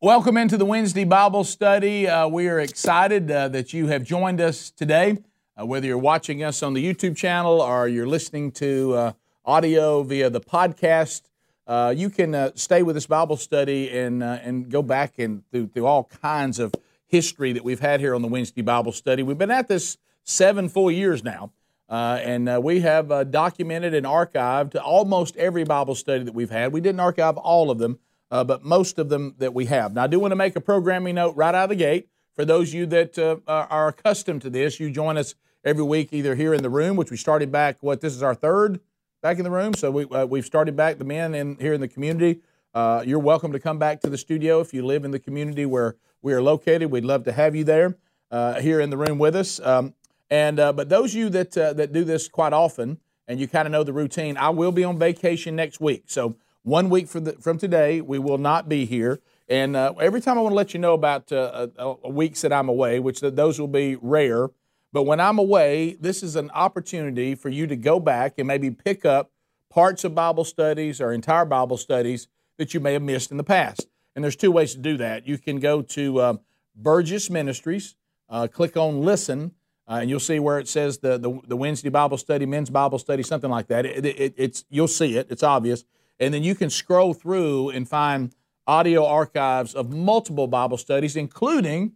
Welcome into the Wednesday Bible study. Uh, we are excited uh, that you have joined us today. Uh, whether you're watching us on the YouTube channel or you're listening to uh, audio via the podcast, uh, you can uh, stay with this Bible study and and go back and through, through all kinds of history that we've had here on the Wednesday Bible study. We've been at this seven full years now. and we have documented and archived almost every Bible study that we've had. We didn't archive all of them, uh, but most of them that we have. Now, I do want to make a programming note right out of the gate for those of you that uh, are accustomed to this. You join us every week either here in the room, which we started back, what, this is our third back in the room. So we, uh, we've started back the men in, here in the community. Uh, you're welcome to come back to the studio if you live in the community where we are located. We'd love to have you there uh, here in the room with us. Um, and uh, but those of you that that do this quite often and you kind of know the routine, I will be on vacation next week. So one week from, the, from today, we will not be here. And uh, every time I want to let you know about uh, weeks that I'm away, which those will be rare. But when I'm away, this is an opportunity for you to go back and maybe pick up parts of Bible studies or entire Bible studies that you may have missed in the past. And there's two ways to do that. You can go to uh, Burgess Ministries, uh, click on Listen, uh, and you'll see where it says the, the, the Wednesday Bible study, men's Bible study, something like that. It, it, it's you'll see it. It's obvious. And then you can scroll through and find audio archives of multiple Bible studies, including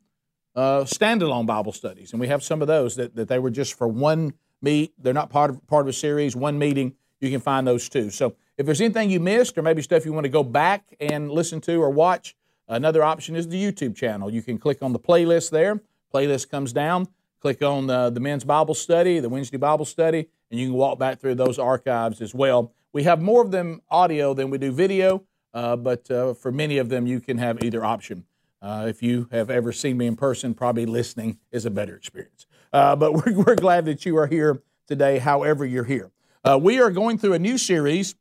uh, standalone Bible studies. And we have some of those that, that they were just for one meet. They're not part of, part of a series, one meeting. You can find those too. So if there's anything you missed or maybe stuff you want to go back and listen to or watch, another option is the YouTube channel. You can click on the playlist there. Playlist comes down. Click on the, the men's Bible study, the Wednesday Bible study, and you can walk back through those archives as well. We have more of them audio than we do video, uh, but uh, for many of them, you can have either option. Uh, if you have ever seen me in person, probably listening is a better experience. Uh, but we're, we're, glad that you are here today, however, you're here. Uh, we are going through a new series.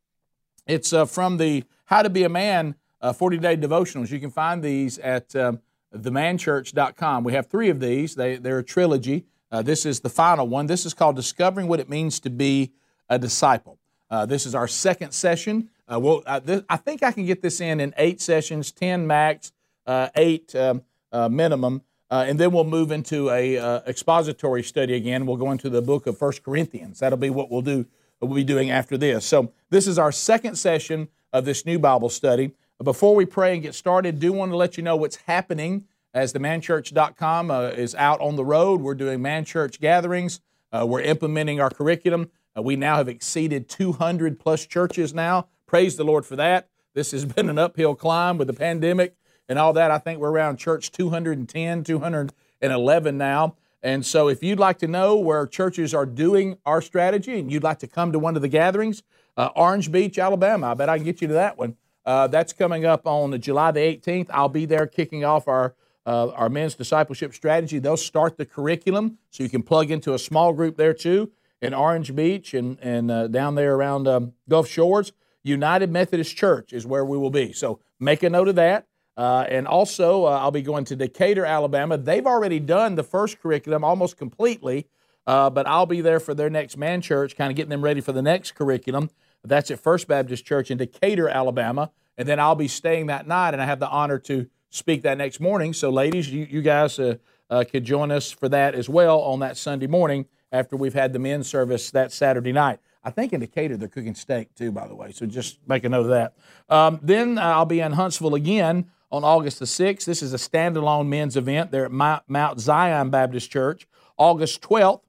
It's uh, from the How to Be a Man 40 day devotionals. You can find these at um, themanchurch.com. We have three of these, they, they're a trilogy. this is the final one. This is called Discovering What It Means to Be a Disciple. Uh, this is our second session. Uh, well, uh, th- I think I can get this in in eight sessions, 10 max, uh, eight um, uh, minimum. and then we'll move into a expository study again. We'll go into the book of First Corinthians. That'll be what we'll do. We'll be doing after this. So this is our second session of this new Bible study. Before we pray and get started, do want to let you know what's happening as the manchurch.com uh, is out on the road. We're doing man church gatherings. Uh, we're implementing our curriculum. Uh, we now have exceeded 200 plus churches now. Praise the Lord for that. This has been an uphill climb with the pandemic and all that. I think we're around church 210, 211 now. And so, if you'd like to know where churches are doing our strategy and you'd like to come to one of the gatherings, uh, Orange Beach, Alabama, I bet I can get you to that one. Uh, that's coming up on July the 18th. I'll be there kicking off our uh, our men's discipleship strategy. They'll start the curriculum so you can plug into a small group there too in Orange Beach and, and uh, down there around um, Gulf Shores. United Methodist Church is where we will be. So make a note of that. Uh, and also, uh, I'll be going to Decatur, Alabama. They've already done the first curriculum almost completely, uh, but I'll be there for their next man church, kind of getting them ready for the next curriculum. That's at First Baptist Church in Decatur, Alabama. And then I'll be staying that night, and I have the honor to speak that next morning. So, ladies, you, you guys uh, uh, could join us for that as well on that Sunday morning after we've had the men's service that Saturday night. I think in Decatur they're cooking steak too, by the way. So just make a note of that. Um, then uh, I'll be in Huntsville again on August the 6th. This is a standalone men's event there at Mount Zion Baptist Church. August 12th,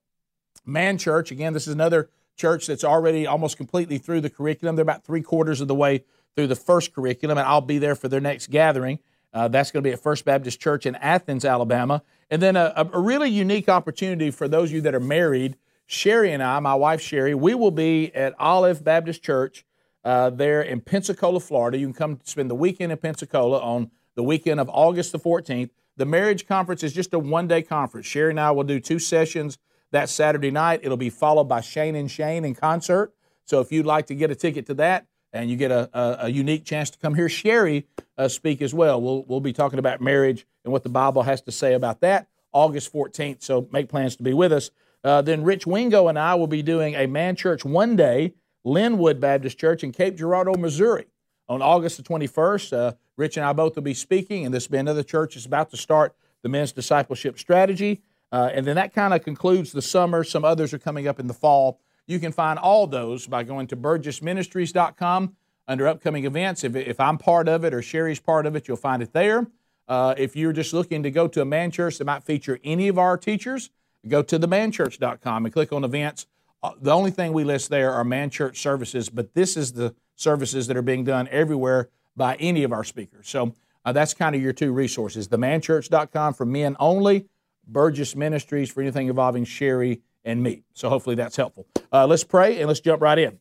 Man Church. Again, this is another church that's already almost completely through the curriculum. They're about three quarters of the way through the first curriculum, and I'll be there for their next gathering. Uh, that's going to be at First Baptist Church in Athens, Alabama. And then a, a, really unique opportunity for those of you that are married. Sherry and I, my wife Sherry, we will be at Olive Baptist Church uh, there in Pensacola, Florida. You can come spend the weekend in Pensacola on the weekend of August the 14th. The marriage conference is just a one day conference. Sherry and I will do two sessions that Saturday night. It'll be followed by Shane and Shane in concert. So if you'd like to get a ticket to that, and you get a, a, a unique chance to come hear Sherry uh, speak as well. We'll, we'll be talking about marriage and what the Bible has to say about that August 14th, so make plans to be with us. Uh, then Rich Wingo and I will be doing a man church one day, Lynwood Baptist Church in Cape Girardeau, Missouri, on August the 21st. Uh, Rich and I both will be speaking, and this will be another church that's about to start the men's discipleship strategy. Uh, and then that kind of concludes the summer. Some others are coming up in the fall. You can find all those by going to burgessministries.com under upcoming events. If, if I'm part of it or Sherry's part of it, you'll find it there. Uh, if you're just looking to go to a man church that might feature any of our teachers, go to themanchurch.com and click on events. Uh, the only thing we list there are man church services, but this is the services that are being done everywhere by any of our speakers. So uh, that's kind of your two resources themanchurch.com for men only, Burgess Ministries for anything involving Sherry and me. So hopefully that's helpful. Uh, let's pray and let's jump right in.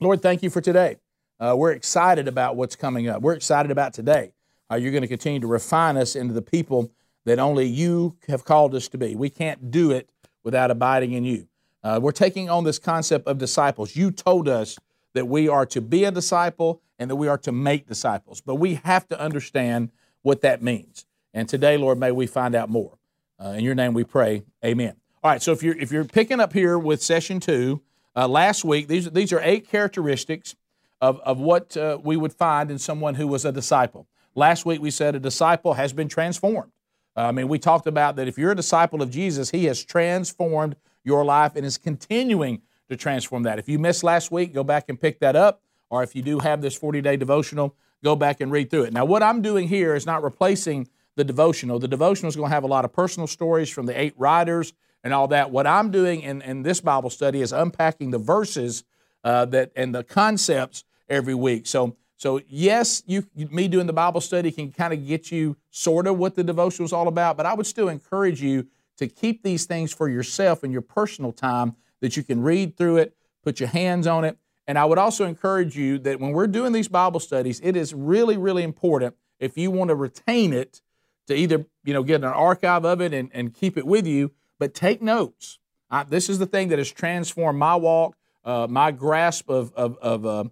Lord, thank you for today. Uh, we're excited about what's coming up. We're excited about today. Uh, you're going to continue to refine us into the people that only you have called us to be. We can't do it without abiding in you. Uh, we're taking on this concept of disciples. You told us that we are to be a disciple and that we are to make disciples, but we have to understand what that means. And today, Lord, may we find out more. Uh, in your name we pray. Amen. All right, so if you're, if you're picking up here with session two, uh, last week, these, these are eight characteristics of, of what uh, we would find in someone who was a disciple. Last week we said a disciple has been transformed. Uh, I mean, we talked about that if you're a disciple of Jesus, he has transformed your life and is continuing to transform that. If you missed last week, go back and pick that up. Or if you do have this 40 day devotional, go back and read through it. Now, what I'm doing here is not replacing the devotional. The devotional is going to have a lot of personal stories from the eight writers and all that. What I'm doing in, in this Bible study is unpacking the verses uh, that and the concepts every week. So so yes, you me doing the Bible study can kind of get you sort of what the devotion is all about, but I would still encourage you to keep these things for yourself in your personal time that you can read through it, put your hands on it. And I would also encourage you that when we're doing these Bible studies, it is really, really important if you want to retain it to either you know get an archive of it and, and keep it with you, but take notes. I, this is the thing that has transformed my walk, uh, my grasp of, of, of uh,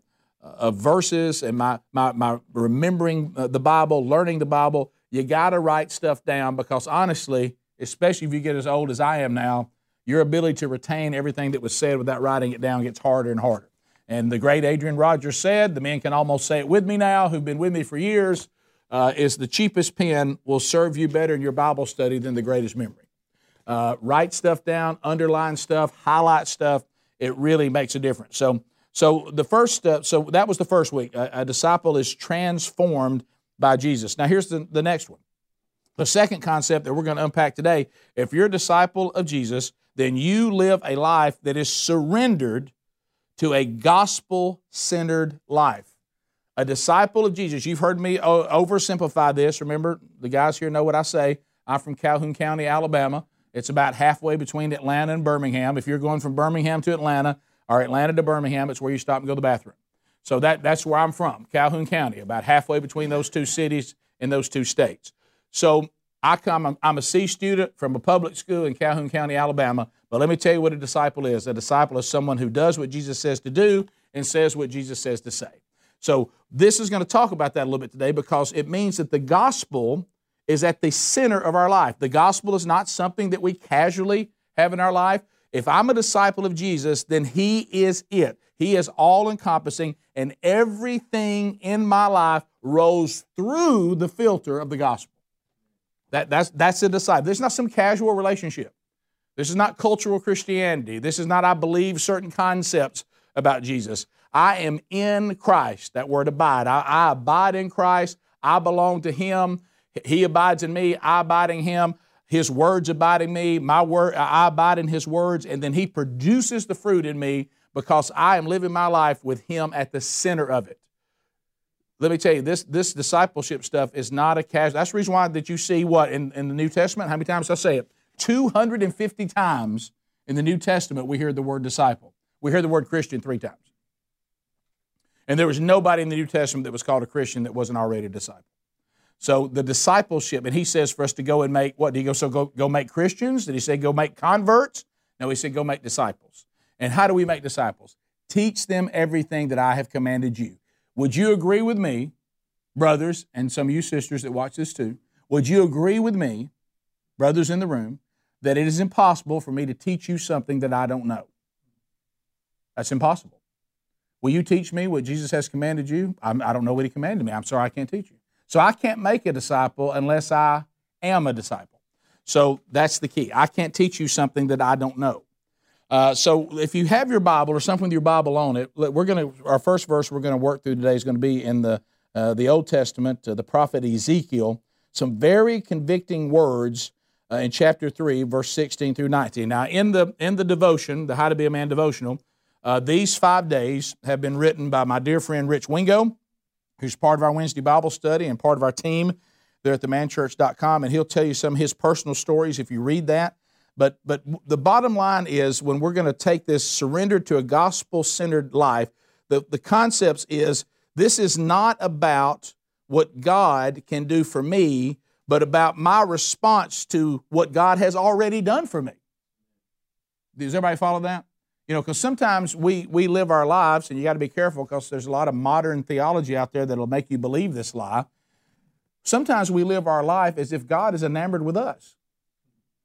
of verses and my, my, my remembering uh, the Bible, learning the Bible, you got to write stuff down because honestly, especially if you get as old as I am now, your ability to retain everything that was said without writing it down gets harder and harder. And the great Adrian Rogers said, the men can almost say it with me now, who've been with me for years, uh, is the cheapest pen will serve you better in your Bible study than the greatest memory. Uh, write stuff down, underline stuff, highlight stuff. It really makes a difference. So so the first step, so that was the first week. A, a disciple is transformed by Jesus. Now here's the, the next one. The second concept that we're going to unpack today if you're a disciple of Jesus, then you live a life that is surrendered to a gospel centered life. A disciple of Jesus, you've heard me oversimplify this. Remember, the guys here know what I say. I'm from Calhoun County, Alabama. It's about halfway between Atlanta and Birmingham. If you're going from Birmingham to Atlanta, or Atlanta to Birmingham, it's where you stop and go to the bathroom. So that, that's where I'm from, Calhoun County, about halfway between those two cities in those two states. So I come, I'm a C student from a public school in Calhoun County, Alabama. But let me tell you what a disciple is. A disciple is someone who does what Jesus says to do and says what Jesus says to say. So this is going to talk about that a little bit today because it means that the gospel is at the center of our life. The gospel is not something that we casually have in our life. If I'm a disciple of Jesus, then He is it. He is all encompassing, and everything in my life rolls through the filter of the gospel. That, that's, that's a disciple. This is not some casual relationship. This is not cultural Christianity. This is not, I believe certain concepts about Jesus. I am in Christ. That word abide. I, I abide in Christ. I belong to Him. He abides in me. I abide in Him. His words abide in me, my word, I abide in His words, and then He produces the fruit in me because I am living my life with Him at the center of it. Let me tell you, this, this discipleship stuff is not a casual. That's the reason why that you see what in, in the New Testament. How many times I say it? 250 times in the New Testament we hear the word disciple. We hear the word Christian three times. And there was nobody in the New Testament that was called a Christian that wasn't already a disciple. So the discipleship, and he says for us to go and make what? Did he go so go, go make Christians? Did he say go make converts? No, he said go make disciples. And how do we make disciples? Teach them everything that I have commanded you. Would you agree with me, brothers, and some of you sisters that watch this too? Would you agree with me, brothers in the room, that it is impossible for me to teach you something that I don't know? That's impossible. Will you teach me what Jesus has commanded you? I'm, I do not know what he commanded me. I'm sorry I can't teach you. So I can't make a disciple unless I am a disciple. So that's the key. I can't teach you something that I don't know. Uh, so if you have your Bible or something with your Bible on it, we're going to our first verse we're going to work through today is going to be in the uh, the Old Testament, uh, the prophet Ezekiel. Some very convicting words uh, in chapter three, verse sixteen through nineteen. Now, in the in the devotion, the How to Be a Man devotional, uh, these five days have been written by my dear friend Rich Wingo, who's part of our Wednesday Bible study and part of our team there at themanchurch.com, and he'll tell you some of his personal stories if you read that. But, but the bottom line is when we're going to take this surrender to a gospel centered life, the, the concepts is this is not about what God can do for me, but about my response to what God has already done for me. Does everybody follow that? You know, because sometimes we, we live our lives, and you got to be careful because there's a lot of modern theology out there that'll make you believe this lie. Sometimes we live our life as if God is enamored with us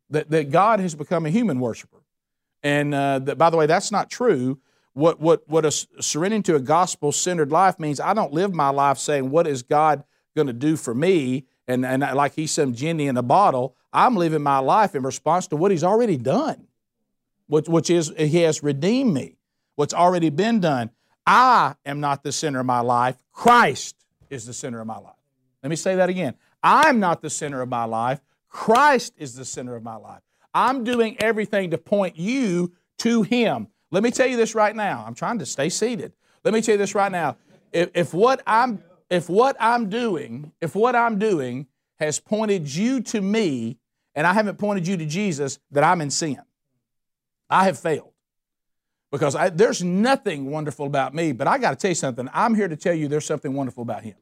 that, that God has become a human worshiper. And uh, that, by the way, that's not true. What, what, what a surrendering to a gospel centered life means I don't live my life saying, What is God going to do for me? And, and like he's some genie in a bottle. I'm living my life in response to what he's already done, which, which is he has redeemed me, what's already been done. I am not the center of my life. Christ is the center of my life. Let me say that again. I'm not the center of my life. Christ is the center of my life. I'm doing everything to point you to Him. Let me tell you this right now. I'm trying to stay seated. Let me tell you this right now. If, if what I'm if what I'm doing, if what I'm doing has pointed you to me and I haven't pointed you to Jesus, that I'm in sin. I have failed. Because I, there's nothing wonderful about me, but I got to tell you something. I'm here to tell you there's something wonderful about Him.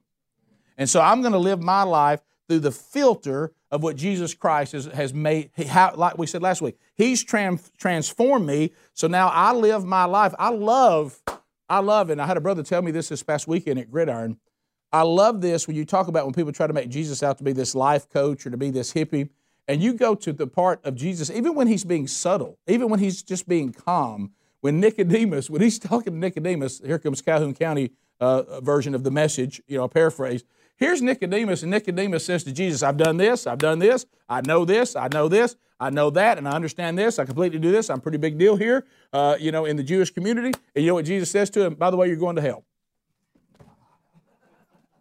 And so I'm going to live my life through the filter of what Jesus Christ has, has made. How, like we said last week, He's trans, transformed me. So now I live my life. I love, I love, and I had a brother tell me this this past weekend at Gridiron. I love this when you talk about when people try to make Jesus out to be this life coach or to be this hippie, and you go to the part of Jesus, even when he's being subtle, even when he's just being calm. When Nicodemus, when he's talking to Nicodemus, here comes Calhoun County uh, version of the message, you know, paraphrase. Here's Nicodemus, and Nicodemus says to Jesus, I've done this, I've done this, I know this, I know this, I know that, and I understand this, I completely do this, I'm a pretty big deal here, uh, you know, in the Jewish community. And you know what Jesus says to him? By the way, you're going to hell.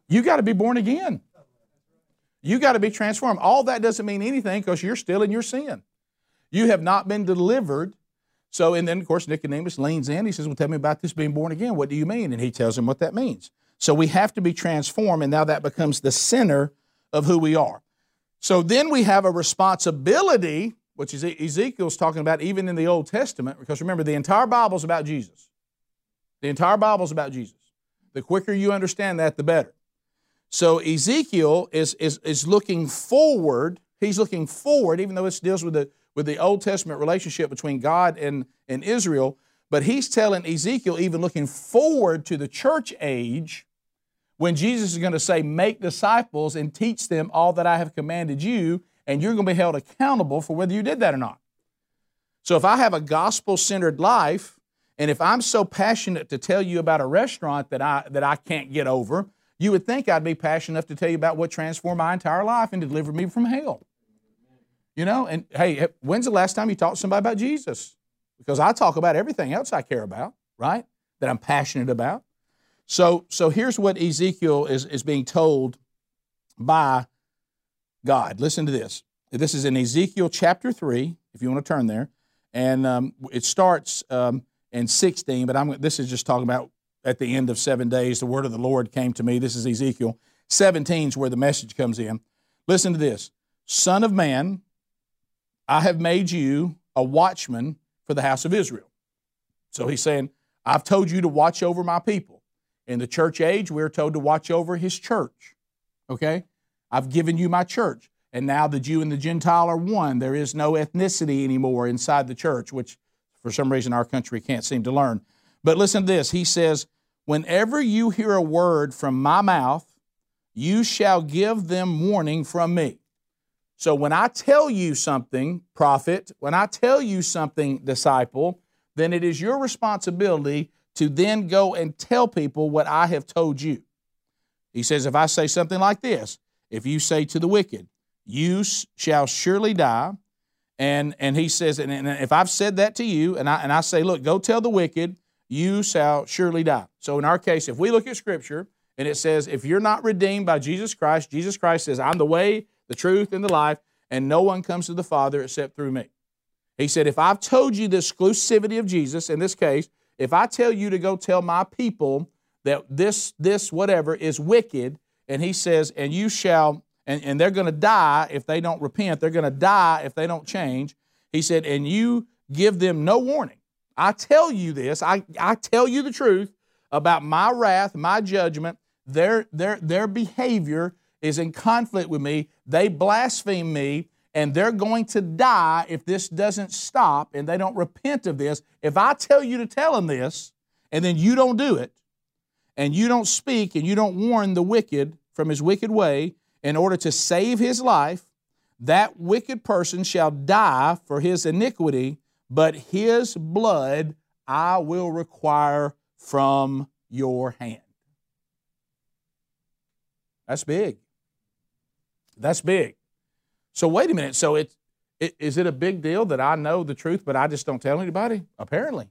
You got to be born again. You got to be transformed. All that doesn't mean anything because you're still in your sin. You have not been delivered. So, and then of course Nicodemus leans in. He says, "Well, tell me about this being born again. What do you mean?" And he tells him what that means. So we have to be transformed, and now that becomes the center of who we are. So then we have a responsibility, which is Ezekiel's talking about even in the Old Testament, because remember, the entire Bible is about Jesus. The entire Bible is about Jesus. The quicker you understand that, the better. So Ezekiel is, is, is looking forward. He's looking forward, even though this deals with the, with the Old Testament relationship between God and, and Israel. But he's telling Ezekiel, even looking forward to the church age, when Jesus is going to say, Make disciples and teach them all that I have commanded you, and you're going to be held accountable for whether you did that or not. So if I have a gospel centered life, and if I'm so passionate to tell you about a restaurant that I, that I can't get over, you would think I'd be passionate enough to tell you about what transformed my entire life and delivered me from hell. You know, and hey, when's the last time you talked to somebody about Jesus? Because I talk about everything else I care about, right? That I'm passionate about. So, so here's what Ezekiel is, is being told by God. Listen to this. This is in Ezekiel chapter 3, if you want to turn there. And um, it starts um, in 16, but I'm, this is just talking about at the end of seven days, the word of the Lord came to me. This is Ezekiel. 17 is where the message comes in. Listen to this Son of man, I have made you a watchman for the house of Israel. So he's saying, I've told you to watch over my people. In the church age, we're told to watch over his church. Okay? I've given you my church. And now the Jew and the Gentile are one. There is no ethnicity anymore inside the church, which for some reason our country can't seem to learn. But listen to this. He says, Whenever you hear a word from my mouth, you shall give them warning from me. So when I tell you something, prophet, when I tell you something, disciple, then it is your responsibility to then go and tell people what I have told you. He says, If I say something like this, if you say to the wicked, You shall surely die, and, and he says, and, and if I've said that to you, and I, and I say, Look, go tell the wicked, you shall surely die. So in our case, if we look at Scripture and it says, If you're not redeemed by Jesus Christ, Jesus Christ says, I'm the way, the truth, and the life, and no one comes to the Father except through me. He said, If I've told you the exclusivity of Jesus, in this case, if I tell you to go tell my people that this, this, whatever is wicked, and he says, and you shall, and, and they're going to die if they don't repent, they're going to die if they don't change. He said, and you give them no warning. I tell you this, I, I tell you the truth about my wrath, my judgment, their, their, their behavior is in conflict with me. They blaspheme me, and they're going to die if this doesn't stop and they don't repent of this. If I tell you to tell them this, and then you don't do it, and you don't speak and you don't warn the wicked from his wicked way in order to save his life, that wicked person shall die for his iniquity, but his blood I will require from your hand. That's big. That's big. So wait a minute. So it's it, is it a big deal that I know the truth, but I just don't tell anybody? Apparently.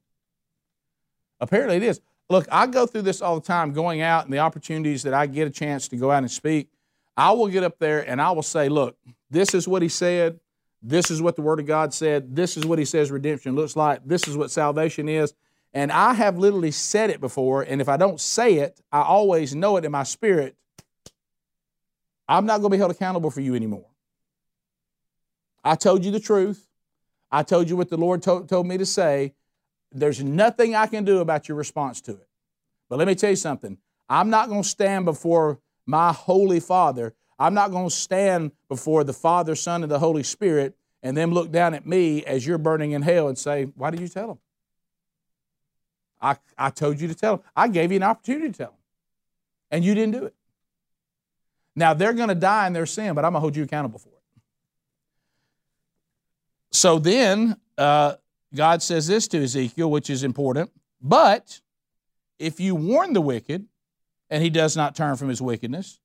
Apparently it is. Look, I go through this all the time, going out and the opportunities that I get a chance to go out and speak. I will get up there and I will say, look, this is what he said. This is what the Word of God said. This is what he says redemption looks like. This is what salvation is. And I have literally said it before, and if I don't say it, I always know it in my spirit. I'm not going to be held accountable for you anymore. I told you the truth. I told you what the Lord to- told me to say. There's nothing I can do about your response to it. But let me tell you something. I'm not going to stand before my Holy Father. I'm not going to stand before the Father, Son, and the Holy Spirit and then look down at me as you're burning in hell and say, Why did you tell them? I, I told you to tell them. I gave you an opportunity to tell them. And you didn't do it. Now, they're going to die in their sin, but I'm going to hold you accountable for it. So then uh, God says this to Ezekiel, which is important. But if you warn the wicked, and he does not turn from his wickedness,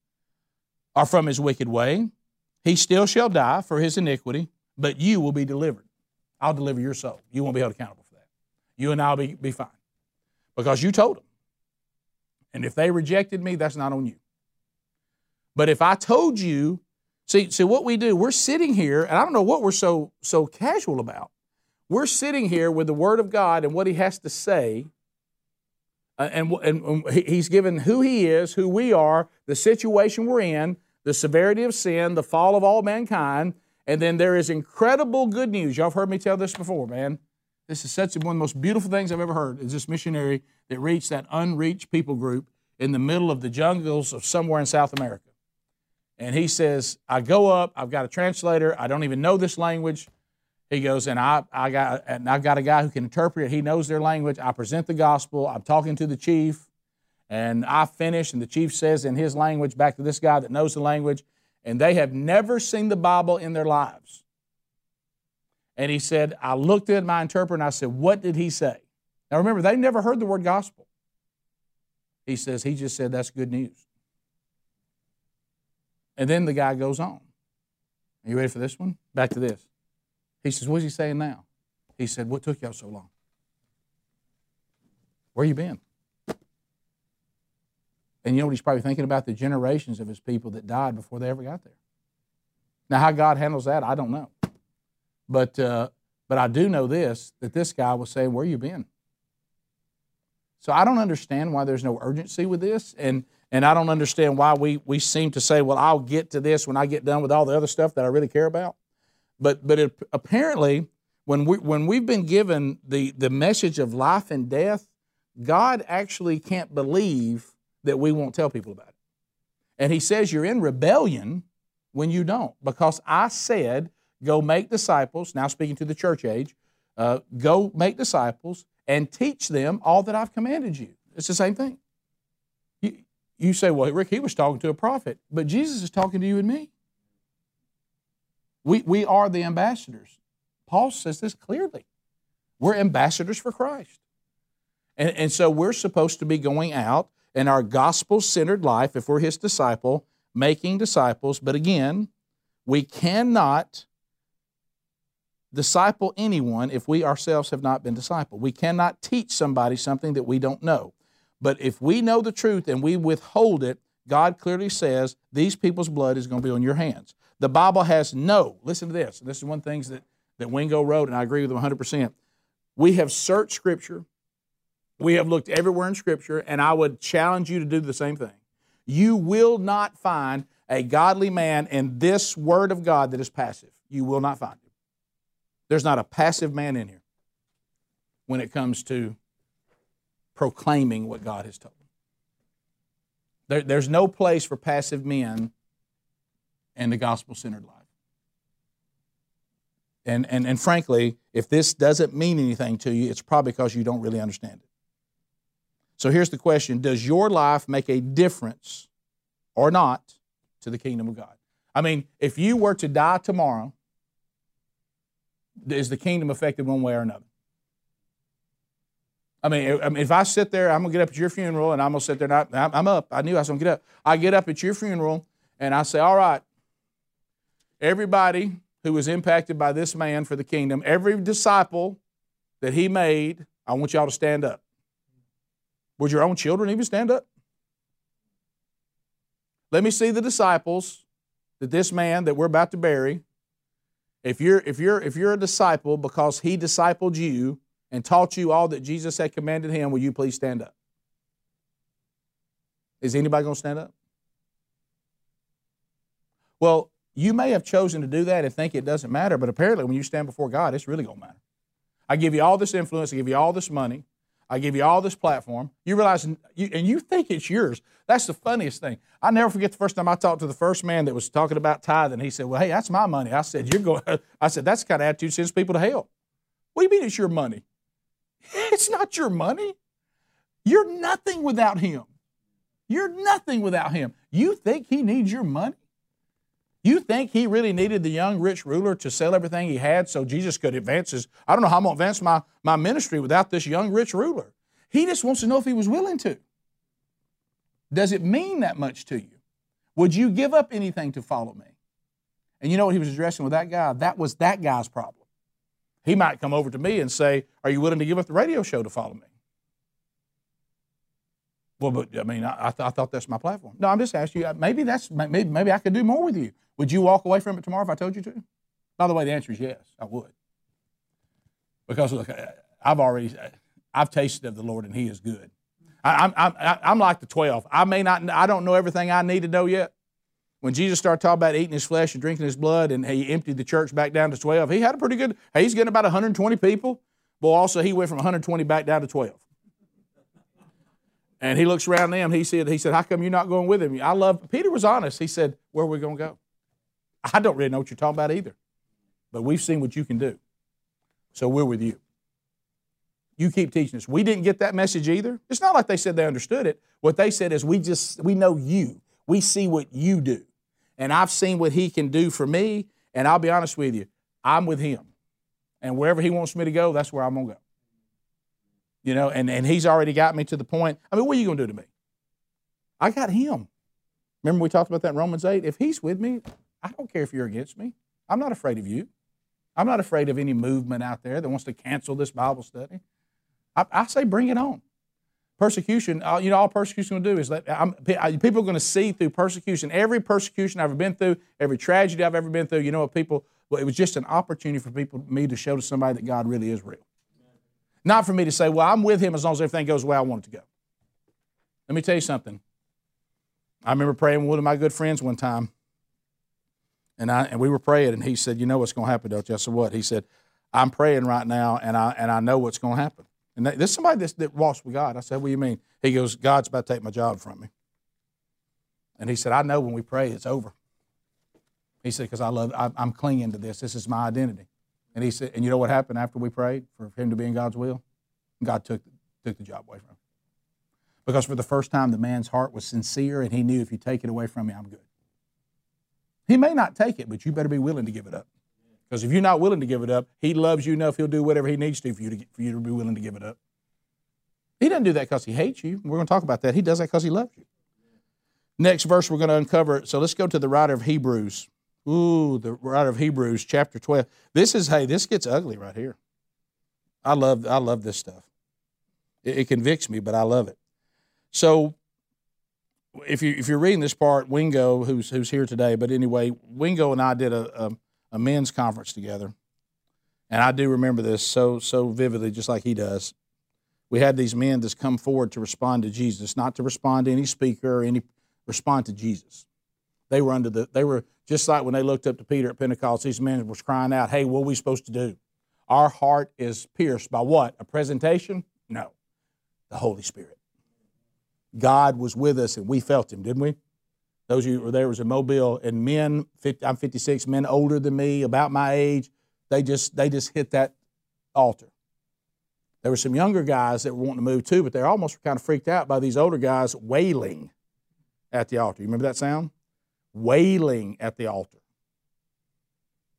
or from his wicked way, he still shall die for his iniquity, but you will be delivered. I'll deliver your soul. You won't be held accountable for that. You and I'll be, be fine. Because you told them. And if they rejected me, that's not on you. But if I told you See, see what we do, we're sitting here, and I don't know what we're so so casual about. We're sitting here with the Word of God and what He has to say, Uh, and, and, um, and He's given who He is, who we are, the situation we're in, the severity of sin, the fall of all mankind, and then there is incredible good news. Y'all have heard me tell this before, man. This is such one of the most beautiful things I've ever heard. Is this missionary that reached that unreached people group in the middle of the jungles of somewhere in South America and he says, I go up, I've got a translator, I don't even know this language. He goes, and I, I got and I've got a guy who can interpret it. He knows their language. I present the gospel. I'm talking to the chief, and I finish, and the chief says in his language back to this guy that knows the language, and they have never seen the Bible in their lives. And he said, I looked at my interpreter and I said, What did he say? Now remember, they never heard the word gospel. He says, He just said that's good news. And then the guy goes on. Are you ready for this one? Back to this. He says, What's he saying now? He said, What took y'all so long? Where you been? And you know what he's probably thinking about? The generations of his people that died before they ever got there. Now, how God handles that, I don't know. But, uh, but I do know this that this guy was saying, Where you been? So I don't understand why there's no urgency with this. And and I don't understand why we, we seem to say, well, I'll get to this when I get done with all the other stuff that I really care about. But, but it, apparently, when, we, when we've been given the, the message of life and death, God actually can't believe that we won't tell people about it. And He says you're in rebellion when you don't, because I said, go make disciples, now speaking to the church age, uh, go make disciples and teach them all that I've commanded you. It's the same thing. You say, well, Rick, he was talking to a prophet, but Jesus is talking to you and me. We, we are the ambassadors. Paul says this clearly. We're ambassadors for Christ. And, and so we're supposed to be going out in our gospel centered life if we're his disciple, making disciples. But again, we cannot disciple anyone if we ourselves have not been discipled. We cannot teach somebody something that we don't know. But if we know the truth and we withhold it, God clearly says these people's blood is going to be on your hands. The Bible has no, listen to this. This is one of the things that, that Wingo wrote, and I agree with him 100%. We have searched Scripture, we have looked everywhere in Scripture, and I would challenge you to do the same thing. You will not find a godly man in this Word of God that is passive. You will not find him. There's not a passive man in here when it comes to proclaiming what God has told. There, there's no place for passive men in the gospel centered life. And, and, and frankly, if this doesn't mean anything to you, it's probably because you don't really understand it. So here's the question Does your life make a difference or not to the kingdom of God? I mean, if you were to die tomorrow, is the kingdom affected one way or another? I mean, if I sit there, I'm gonna get up at your funeral, and I'm gonna sit there. And I, I'm up. I knew I was gonna get up. I get up at your funeral, and I say, "All right, everybody who was impacted by this man for the kingdom, every disciple that he made, I want y'all to stand up." Would your own children even stand up? Let me see the disciples that this man that we're about to bury. If you're if you're if you're a disciple because he discipled you and taught you all that Jesus had commanded him, will you please stand up? Is anybody going to stand up? Well, you may have chosen to do that and think it doesn't matter, but apparently when you stand before God, it's really going to matter. I give you all this influence, I give you all this money, I give you all this platform. You realize, and you think it's yours. That's the funniest thing. I never forget the first time I talked to the first man that was talking about tithing. He said, "Well, hey, that's my money." I said, "You're going." I said, "That's the kind of attitude sends people to hell." What do you mean it's your money? It's not your money. You're nothing without him. You're nothing without him. You think he needs your money? You think he really needed the young rich ruler to sell everything he had so Jesus could advance his? I don't know how I'm going to advance my, my ministry without this young rich ruler. He just wants to know if he was willing to. Does it mean that much to you? Would you give up anything to follow me? And you know what he was addressing with that guy? That was that guy's problem. He might come over to me and say, Are you willing to give up the radio show to follow me? Well, but I mean, I, I, th- I thought that's my platform. No, I'm just asking you. Uh, maybe that's maybe, maybe I could do more with you. Would you walk away from it tomorrow if I told you to? By the way, the answer is yes. I would. Because look, I've already I've tasted of the Lord and He is good. I, I'm I'm I'm like the twelve. I may not I don't know everything I need to know yet, when Jesus started talking about eating his flesh and drinking his blood, and he emptied the church back down to 12, he had a pretty good, he's getting about 120 people. But also, he went from 120 back down to 12. And he looks around them. He said, he said, how come you're not going with him? I love, Peter was honest. He said, where are we going to go? I don't really know what you're talking about either. But we've seen what you can do. So we're with you. You keep teaching us. We didn't get that message either. It's not like they said they understood it. What they said is, we just, we know you. We see what you do and I've seen what he can do for me. And I'll be honest with you, I'm with him. And wherever he wants me to go, that's where I'm going to go. You know, and, and he's already got me to the point. I mean, what are you going to do to me? I got him. Remember we talked about that in Romans 8? If he's with me, I don't care if you're against me. I'm not afraid of you. I'm not afraid of any movement out there that wants to cancel this Bible study. I, I say bring it on. Persecution, you know, all persecution will do is let I'm, people are going to see through persecution. Every persecution I've ever been through, every tragedy I've ever been through, you know what people, well, it was just an opportunity for people, me to show to somebody that God really is real. Not for me to say, well, I'm with him as long as everything goes the way I want it to go. Let me tell you something. I remember praying with one of my good friends one time, and, I, and we were praying, and he said, You know what's going to happen, don't you? I said, What? He said, I'm praying right now, and I, and I know what's going to happen. And there's somebody that walks with God. I said, What do you mean? He goes, God's about to take my job from me. And he said, I know when we pray, it's over. He said, Because I love, I, I'm clinging to this. This is my identity. And he said, And you know what happened after we prayed for him to be in God's will? God took, took the job away from him. Because for the first time, the man's heart was sincere, and he knew if you take it away from me, I'm good. He may not take it, but you better be willing to give it up. Because if you're not willing to give it up, He loves you enough, He'll do whatever He needs to for you to, for you to be willing to give it up. He doesn't do that because he hates you. We're going to talk about that. He does that because he loves you. Next verse we're going to uncover. So let's go to the writer of Hebrews. Ooh, the writer of Hebrews, chapter 12. This is, hey, this gets ugly right here. I love, I love this stuff. It, it convicts me, but I love it. So if you if you're reading this part, Wingo, who's who's here today, but anyway, Wingo and I did a, a, a men's conference together, and I do remember this so so vividly, just like he does. We had these men that's come forward to respond to Jesus, not to respond to any speaker or any respond to Jesus. They were under the they were just like when they looked up to Peter at Pentecost. These men was crying out, "Hey, what are we supposed to do?" Our heart is pierced by what? A presentation? No, the Holy Spirit. God was with us and we felt Him, didn't we? Those of you who were there was a Mobile, and men, 50, I'm 56, men older than me, about my age, they just they just hit that altar. There were some younger guys that were wanting to move too, but they're almost kind of freaked out by these older guys wailing at the altar. You remember that sound? Wailing at the altar.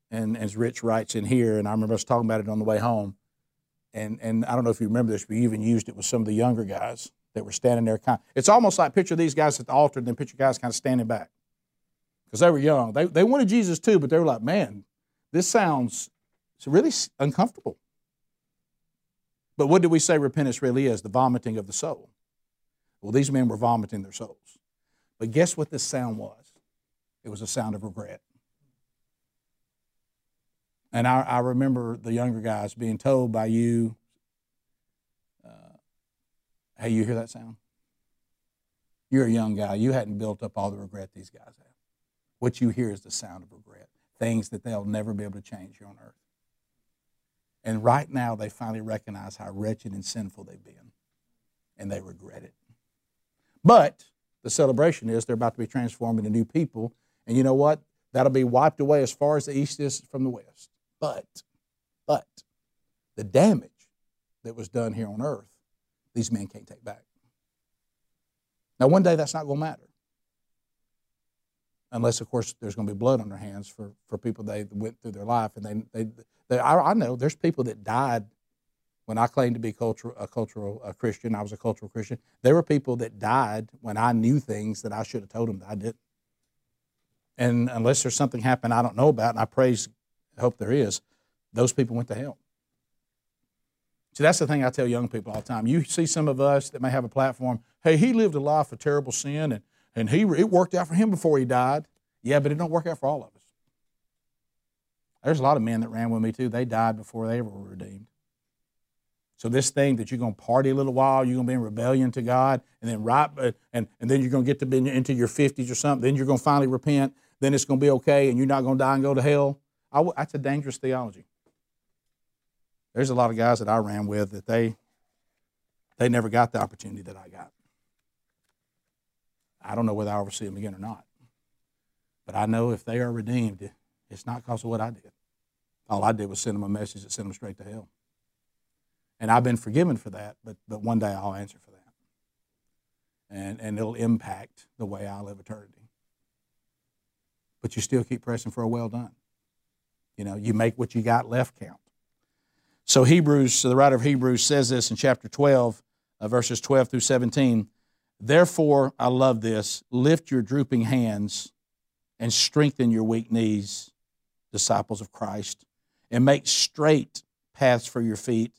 And as Rich writes in here, and I remember us talking about it on the way home, and, and I don't know if you remember this, but you even used it with some of the younger guys that were standing there. Kind of, it's almost like picture these guys at the altar and then picture guys kind of standing back because they were young. They, they wanted Jesus too, but they were like, man, this sounds really uncomfortable. But what do we say repentance really is? The vomiting of the soul. Well, these men were vomiting their souls. But guess what this sound was? It was a sound of regret. And I, I remember the younger guys being told by you, uh, Hey, you hear that sound? You're a young guy. You hadn't built up all the regret these guys have. What you hear is the sound of regret, things that they'll never be able to change here on earth. And right now, they finally recognize how wretched and sinful they've been, and they regret it. But the celebration is they're about to be transformed into new people. And you know what? That'll be wiped away as far as the east is from the west. But, but, the damage that was done here on earth these men can't take back. Now, one day that's not going to matter. Unless, of course, there's going to be blood on their hands for, for people they went through their life. And they, they, they I, I know there's people that died when I claimed to be cultural, a cultural a Christian. I was a cultural Christian. There were people that died when I knew things that I should have told them that I didn't. And unless there's something happened I don't know about, and I praise, hope there is, those people went to hell. See, that's the thing I tell young people all the time. You see some of us that may have a platform, hey, he lived a life of terrible sin and, and he, it worked out for him before he died. Yeah, but it don't work out for all of us. There's a lot of men that ran with me too. They died before they ever were redeemed. So this thing that you're going to party a little while, you're going to be in rebellion to God, and then right, uh, and, and then you're going to get to be into your 50s or something. Then you're going to finally repent. Then it's going to be okay, and you're not going to die and go to hell. I, that's a dangerous theology. There's a lot of guys that I ran with that they they never got the opportunity that I got. I don't know whether I'll ever see them again or not. But I know if they are redeemed, it's not because of what I did. All I did was send them a message that sent them straight to hell. And I've been forgiven for that, but, but one day I'll answer for that. And, and it'll impact the way I live eternity. But you still keep pressing for a well done. You know, you make what you got left count. So Hebrews, so the writer of Hebrews says this in chapter 12, uh, verses 12 through 17. Therefore, I love this. Lift your drooping hands and strengthen your weak knees, disciples of Christ, and make straight paths for your feet,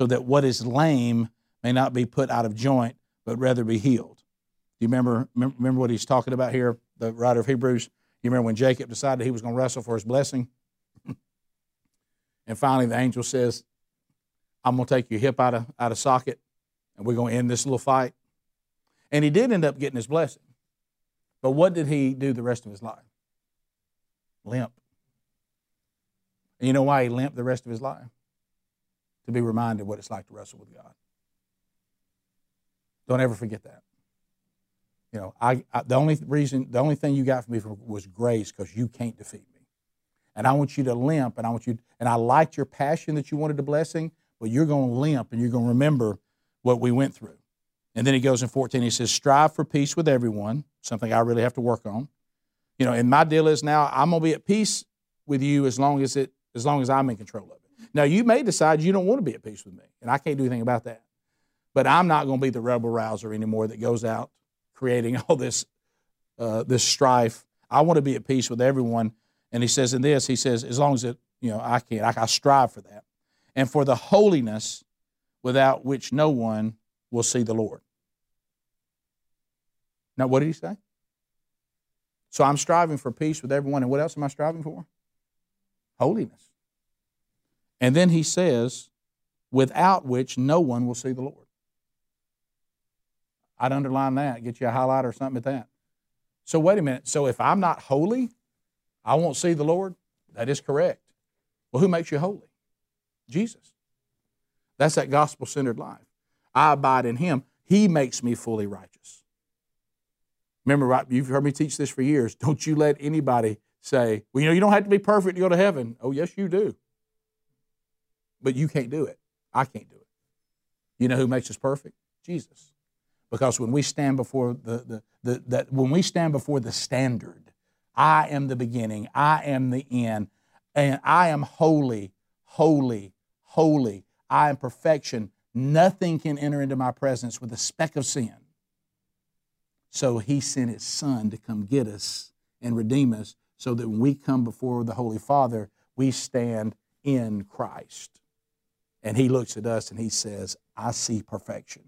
so that what is lame may not be put out of joint, but rather be healed. Do you remember, remember what he's talking about here, the writer of Hebrews? You remember when Jacob decided he was going to wrestle for his blessing? and finally, the angel says, I'm going to take your hip out of, out of socket and we're going to end this little fight. And he did end up getting his blessing. But what did he do the rest of his life? Limp. And you know why he limped the rest of his life? To be reminded what it's like to wrestle with God. Don't ever forget that. You know, I, I the only reason, the only thing you got from me was grace because you can't defeat me. And I want you to limp, and I want you, and I liked your passion that you wanted the blessing, but you're going to limp and you're going to remember what we went through. And then he goes in 14, he says, strive for peace with everyone, something I really have to work on. You know, and my deal is now I'm going to be at peace with you as long as it as long as I'm in control of it. Now you may decide you don't want to be at peace with me, and I can't do anything about that. But I'm not going to be the rebel rouser anymore that goes out creating all this uh, this strife. I want to be at peace with everyone. And he says in this, he says, as long as it, you know, I can, I, I strive for that, and for the holiness without which no one will see the Lord. Now, what did he say? So I'm striving for peace with everyone. And what else am I striving for? Holiness. And then he says, without which no one will see the Lord. I'd underline that, get you a highlight or something at that. So, wait a minute. So, if I'm not holy, I won't see the Lord? That is correct. Well, who makes you holy? Jesus. That's that gospel centered life. I abide in Him, He makes me fully righteous. Remember, right, you've heard me teach this for years. Don't you let anybody say, well, you know, you don't have to be perfect to go to heaven. Oh, yes, you do. But you can't do it. I can't do it. You know who makes us perfect? Jesus. Because when we stand before the, the, the, that when we stand before the standard, I am the beginning, I am the end, and I am holy, holy, holy. I am perfection. Nothing can enter into my presence with a speck of sin. So he sent his son to come get us and redeem us so that when we come before the Holy Father, we stand in Christ. And he looks at us and he says, I see perfection.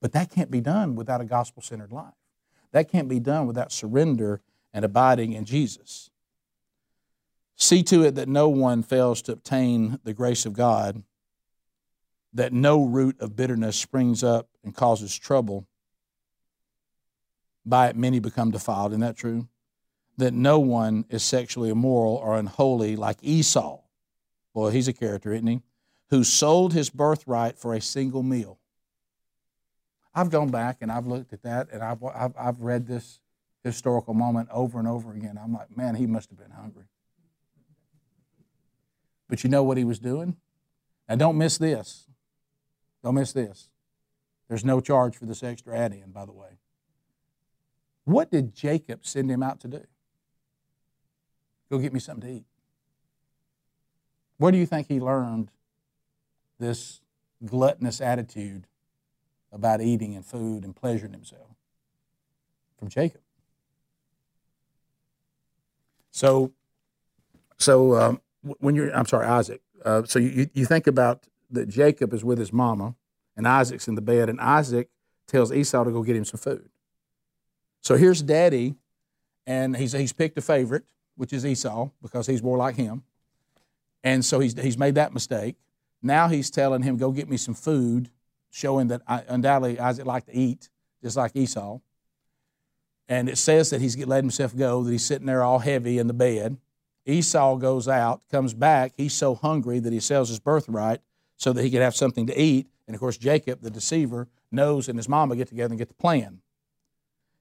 But that can't be done without a gospel centered life. That can't be done without surrender and abiding in Jesus. See to it that no one fails to obtain the grace of God that no root of bitterness springs up and causes trouble. By it, many become defiled. Isn't that true? That no one is sexually immoral or unholy like Esau. Well, he's a character, isn't he? Who sold his birthright for a single meal. I've gone back and I've looked at that and I've, I've, I've read this historical moment over and over again. I'm like, man, he must have been hungry. But you know what he was doing? Now, don't miss this. Don't miss this. There's no charge for this extra add in, by the way. What did Jacob send him out to do? Go get me something to eat. Where do you think he learned this gluttonous attitude about eating and food and pleasuring himself? From Jacob. So, so um, when you're, I'm sorry, Isaac. Uh, so you, you think about that Jacob is with his mama and Isaac's in the bed, and Isaac tells Esau to go get him some food. So here's daddy, and he's, he's picked a favorite, which is Esau, because he's more like him. And so he's, he's made that mistake. Now he's telling him, go get me some food, showing that I, undoubtedly Isaac liked to eat, just like Esau. And it says that he's letting himself go, that he's sitting there all heavy in the bed. Esau goes out, comes back. He's so hungry that he sells his birthright so that he could have something to eat. And of course, Jacob, the deceiver, knows and his mama get together and get the plan.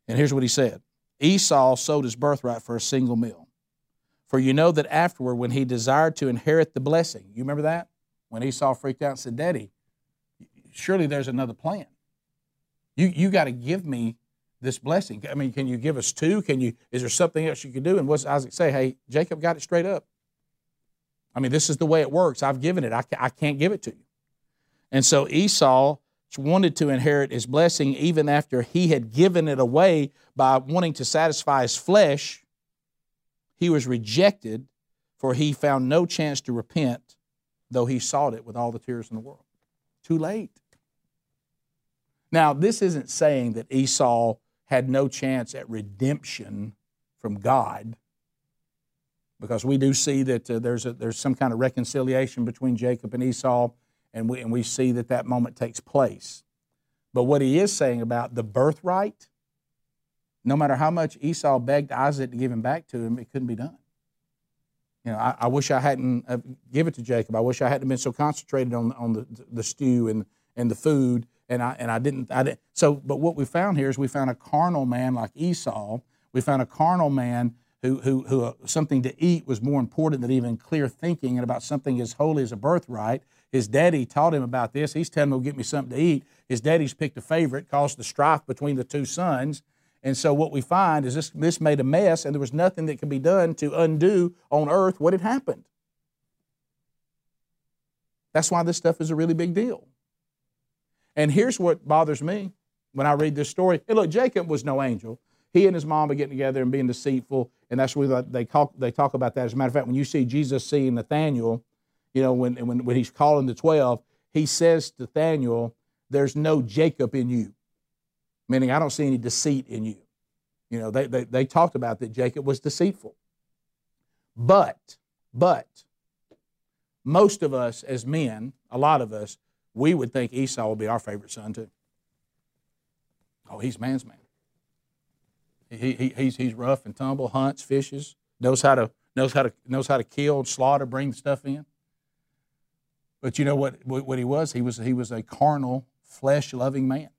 And here's what he said Esau sold his birthright for a single meal. For you know that afterward, when he desired to inherit the blessing, you remember that? When Esau freaked out and said, Daddy, surely there's another plan. You, you got to give me this blessing. I mean, can you give us two? Can you? Is there something else you can do? And what's Isaac say? Hey, Jacob got it straight up. I mean, this is the way it works. I've given it. I, I can't give it to you. And so Esau wanted to inherit his blessing even after he had given it away by wanting to satisfy his flesh. He was rejected, for he found no chance to repent, though he sought it with all the tears in the world. Too late. Now, this isn't saying that Esau had no chance at redemption from God, because we do see that uh, there's, a, there's some kind of reconciliation between Jacob and Esau, and we, and we see that that moment takes place. But what he is saying about the birthright, no matter how much Esau begged Isaac to give him back to him, it couldn't be done. You know, I, I wish I hadn't uh, give it to Jacob. I wish I hadn't been so concentrated on, on the, the stew and, and the food and I and I didn't I didn't so but what we found here is we found a carnal man like Esau. We found a carnal man who who who uh, something to eat was more important than even clear thinking and about something as holy as a birthright. His daddy taught him about this. He's telling him to get me something to eat. His daddy's picked a favorite, caused the strife between the two sons. And so what we find is this this made a mess, and there was nothing that could be done to undo on earth what had happened. That's why this stuff is a really big deal. And here's what bothers me when I read this story. Hey, look, Jacob was no angel. He and his mom are getting together and being deceitful, and that's where they talk, they talk about that. As a matter of fact, when you see Jesus seeing Nathaniel, you know, when, when, when he's calling the 12, he says to Nathaniel, There's no Jacob in you, meaning I don't see any deceit in you. You know, they, they, they talked about that Jacob was deceitful. But, but, most of us as men, a lot of us, we would think Esau would be our favorite son too. Oh, he's man's man. He, he, he's, he's rough and tumble, hunts, fishes, knows how to knows how to knows how to kill, slaughter, bring stuff in. But you know what, what he was? He was he was a carnal, flesh loving man.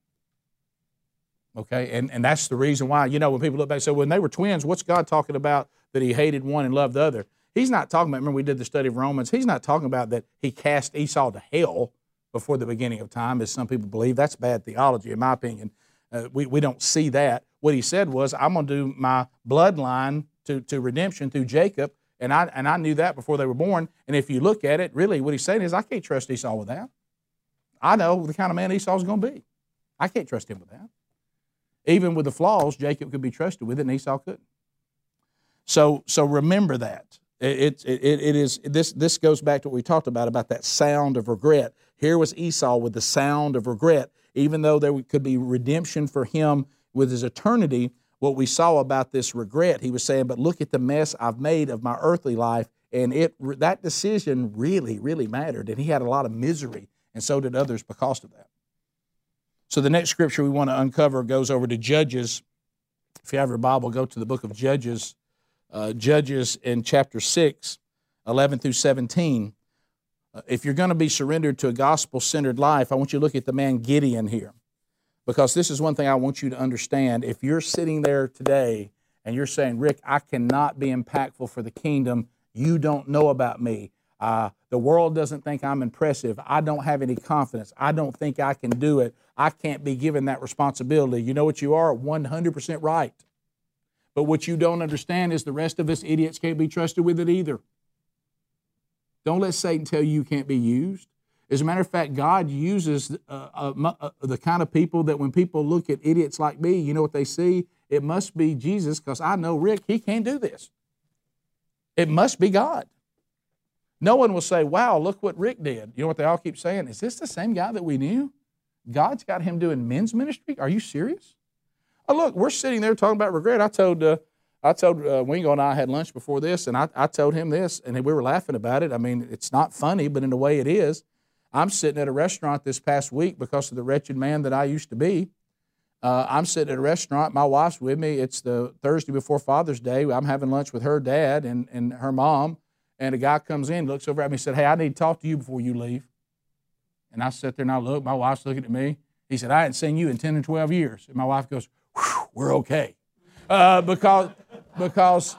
Okay, and, and that's the reason why, you know, when people look back and say, when they were twins, what's God talking about that he hated one and loved the other? He's not talking about, remember we did the study of Romans, he's not talking about that he cast Esau to hell before the beginning of time, as some people believe. That's bad theology, in my opinion. Uh, we, we don't see that. What he said was, I'm going to do my bloodline to, to redemption through Jacob, and I, and I knew that before they were born. And if you look at it, really what he's saying is, I can't trust Esau with that. I know the kind of man Esau's going to be. I can't trust him with that. Even with the flaws, Jacob could be trusted with it, and Esau couldn't. So, so remember that. It, it, it, it is this this goes back to what we talked about about that sound of regret. Here was Esau with the sound of regret, even though there could be redemption for him with his eternity. What we saw about this regret, he was saying, "But look at the mess I've made of my earthly life," and it that decision really, really mattered, and he had a lot of misery, and so did others because of that. So the next scripture we want to uncover goes over to Judges. If you have your Bible, go to the book of Judges, uh, Judges in chapter 6, 11 through 17. Uh, if you're going to be surrendered to a gospel centered life, I want you to look at the man Gideon here. Because this is one thing I want you to understand. If you're sitting there today and you're saying, Rick, I cannot be impactful for the kingdom, you don't know about me. Uh, the world doesn't think I'm impressive. I don't have any confidence. I don't think I can do it. I can't be given that responsibility. You know what you are? 100% right. But what you don't understand is the rest of us idiots can't be trusted with it either. Don't let Satan tell you you can't be used. As a matter of fact, God uses uh, uh, uh, the kind of people that when people look at idiots like me, you know what they see? It must be Jesus because I know Rick, he can't do this. It must be God. No one will say, wow, look what Rick did. You know what they all keep saying? Is this the same guy that we knew? God's got him doing men's ministry? Are you serious? Oh, look, we're sitting there talking about regret. I told, uh, I told uh, Wingo and I had lunch before this, and I, I told him this, and we were laughing about it. I mean, it's not funny, but in a way it is. I'm sitting at a restaurant this past week because of the wretched man that I used to be. Uh, I'm sitting at a restaurant. My wife's with me. It's the Thursday before Father's Day. I'm having lunch with her dad and, and her mom. And a guy comes in, looks over at me, and said, Hey, I need to talk to you before you leave. And I sit there and I look, my wife's looking at me. He said, I hadn't seen you in 10 or 12 years. And my wife goes, We're okay. Uh, because, because,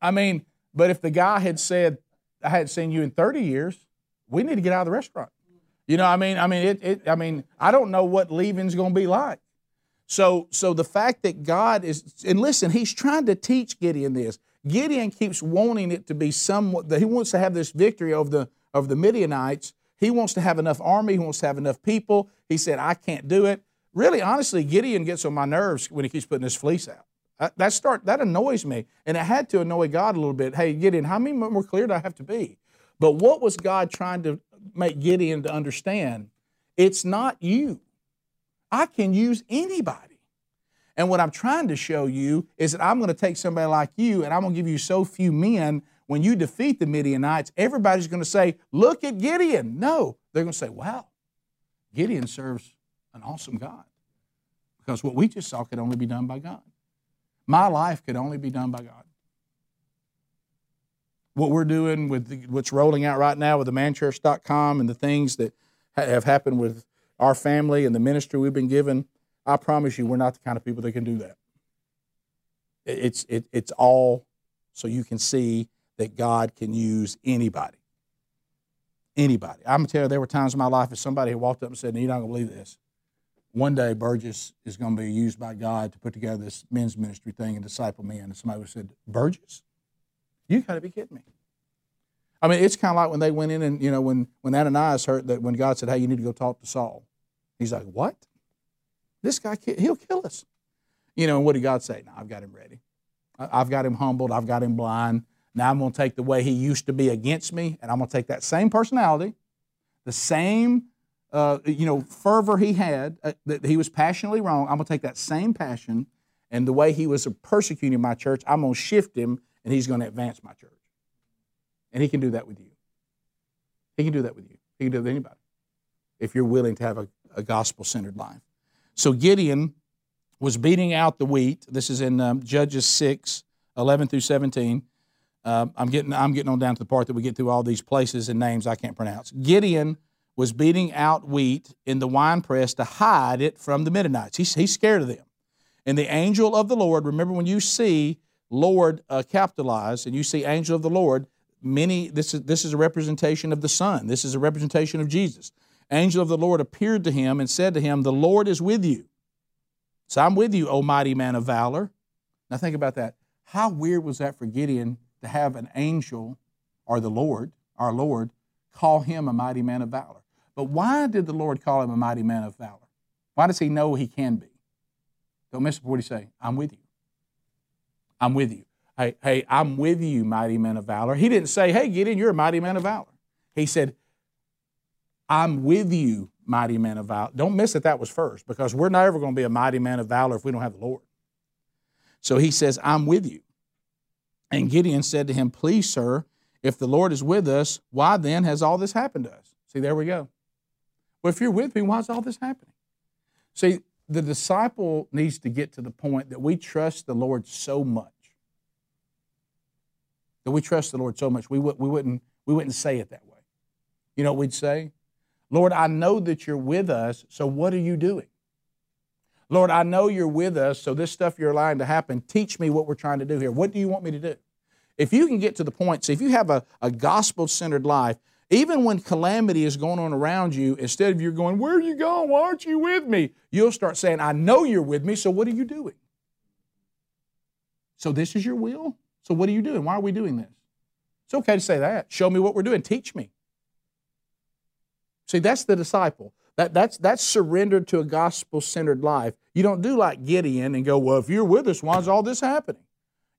I mean, but if the guy had said, I hadn't seen you in 30 years, we need to get out of the restaurant. You know, I mean, I mean, it, it I mean, I don't know what leaving's going to be like. So, so the fact that God is, and listen, He's trying to teach Gideon this. Gideon keeps wanting it to be somewhat, he wants to have this victory over the, of the Midianites. He wants to have enough army. He wants to have enough people. He said, I can't do it. Really, honestly, Gideon gets on my nerves when he keeps putting his fleece out. Uh, that start that annoys me, and it had to annoy God a little bit. Hey, Gideon, how many more clear do I have to be? But what was God trying to make Gideon to understand? It's not you. I can use anybody. And what I'm trying to show you is that I'm going to take somebody like you and I'm going to give you so few men. When you defeat the Midianites, everybody's going to say, Look at Gideon. No, they're going to say, Wow, Gideon serves an awesome God. Because what we just saw could only be done by God. My life could only be done by God. What we're doing with the, what's rolling out right now with the manchurch.com and the things that have happened with our family and the ministry we've been given I promise you, we're not the kind of people that can do that. It's, it, it's all so you can see that God can use anybody. Anybody. I'm going to tell you, there were times in my life that somebody had walked up and said, You're not going to believe this. One day, Burgess is going to be used by God to put together this men's ministry thing and disciple men. And somebody would said, Burgess? You got to be kidding me. I mean, it's kind of like when they went in and, you know, when, when Ananias heard that when God said, hey, you need to go talk to Saul. He's like, what? This guy, he'll kill us. You know, and what did God say? No, I've got him ready. I've got him humbled. I've got him blind. Now I'm going to take the way he used to be against me, and I'm going to take that same personality, the same, uh, you know, fervor he had, uh, that he was passionately wrong. I'm going to take that same passion and the way he was persecuting my church, I'm going to shift him, and he's going to advance my church. And he can do that with you. He can do that with you. He can do it with anybody if you're willing to have a, a gospel centered life. So Gideon was beating out the wheat. This is in um, Judges 6, 11 through 17. Uh, I'm, getting, I'm getting on down to the part that we get through all these places and names I can't pronounce. Gideon was beating out wheat in the winepress to hide it from the Midianites. He's, he's scared of them. And the angel of the Lord, remember when you see Lord uh, capitalized and you see angel of the Lord, many this is this is a representation of the Son. This is a representation of Jesus. Angel of the Lord appeared to him and said to him, The Lord is with you. So I'm with you, O mighty man of valor. Now think about that. How weird was that for Gideon to have an angel or the Lord, our Lord, call him a mighty man of valor? But why did the Lord call him a mighty man of valor? Why does he know he can be? Don't miss what he say. I'm with you. I'm with you. Hey, hey, I'm with you, mighty man of valor. He didn't say, hey, Gideon, you're a mighty man of valor. He said, I'm with you, mighty man of valor. Don't miss that that was first because we're never going to be a mighty man of valor if we don't have the Lord. So he says, I'm with you. And Gideon said to him, Please, sir, if the Lord is with us, why then has all this happened to us? See, there we go. Well, if you're with me, why is all this happening? See, the disciple needs to get to the point that we trust the Lord so much. That we trust the Lord so much, we, w- we, wouldn't, we wouldn't say it that way. You know what we'd say? Lord, I know that you're with us, so what are you doing? Lord, I know you're with us, so this stuff you're allowing to happen, teach me what we're trying to do here. What do you want me to do? If you can get to the point, see, if you have a, a gospel centered life, even when calamity is going on around you, instead of you're going, Where are you going? Why aren't you with me? You'll start saying, I know you're with me, so what are you doing? So this is your will? So what are you doing? Why are we doing this? It's okay to say that. Show me what we're doing. Teach me. See, that's the disciple. That, that's, that's surrendered to a gospel centered life. You don't do like Gideon and go, Well, if you're with us, why is all this happening?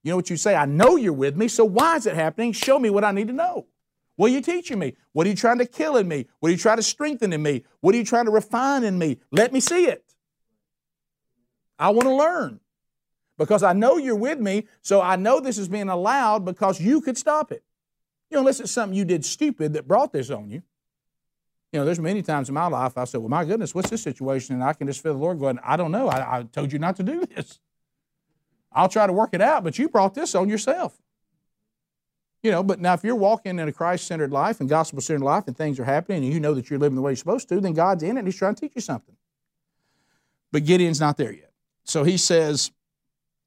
You know what you say? I know you're with me, so why is it happening? Show me what I need to know. What are you teaching me? What are you trying to kill in me? What are you trying to strengthen in me? What are you trying to refine in me? Let me see it. I want to learn because I know you're with me, so I know this is being allowed because you could stop it. You know, unless it's something you did stupid that brought this on you. You know, there's many times in my life I said, Well, my goodness, what's this situation? And I can just feel the Lord going, I don't know. I, I told you not to do this. I'll try to work it out, but you brought this on yourself. You know, but now if you're walking in a Christ centered life and gospel centered life and things are happening and you know that you're living the way you're supposed to, then God's in it and He's trying to teach you something. But Gideon's not there yet. So he says,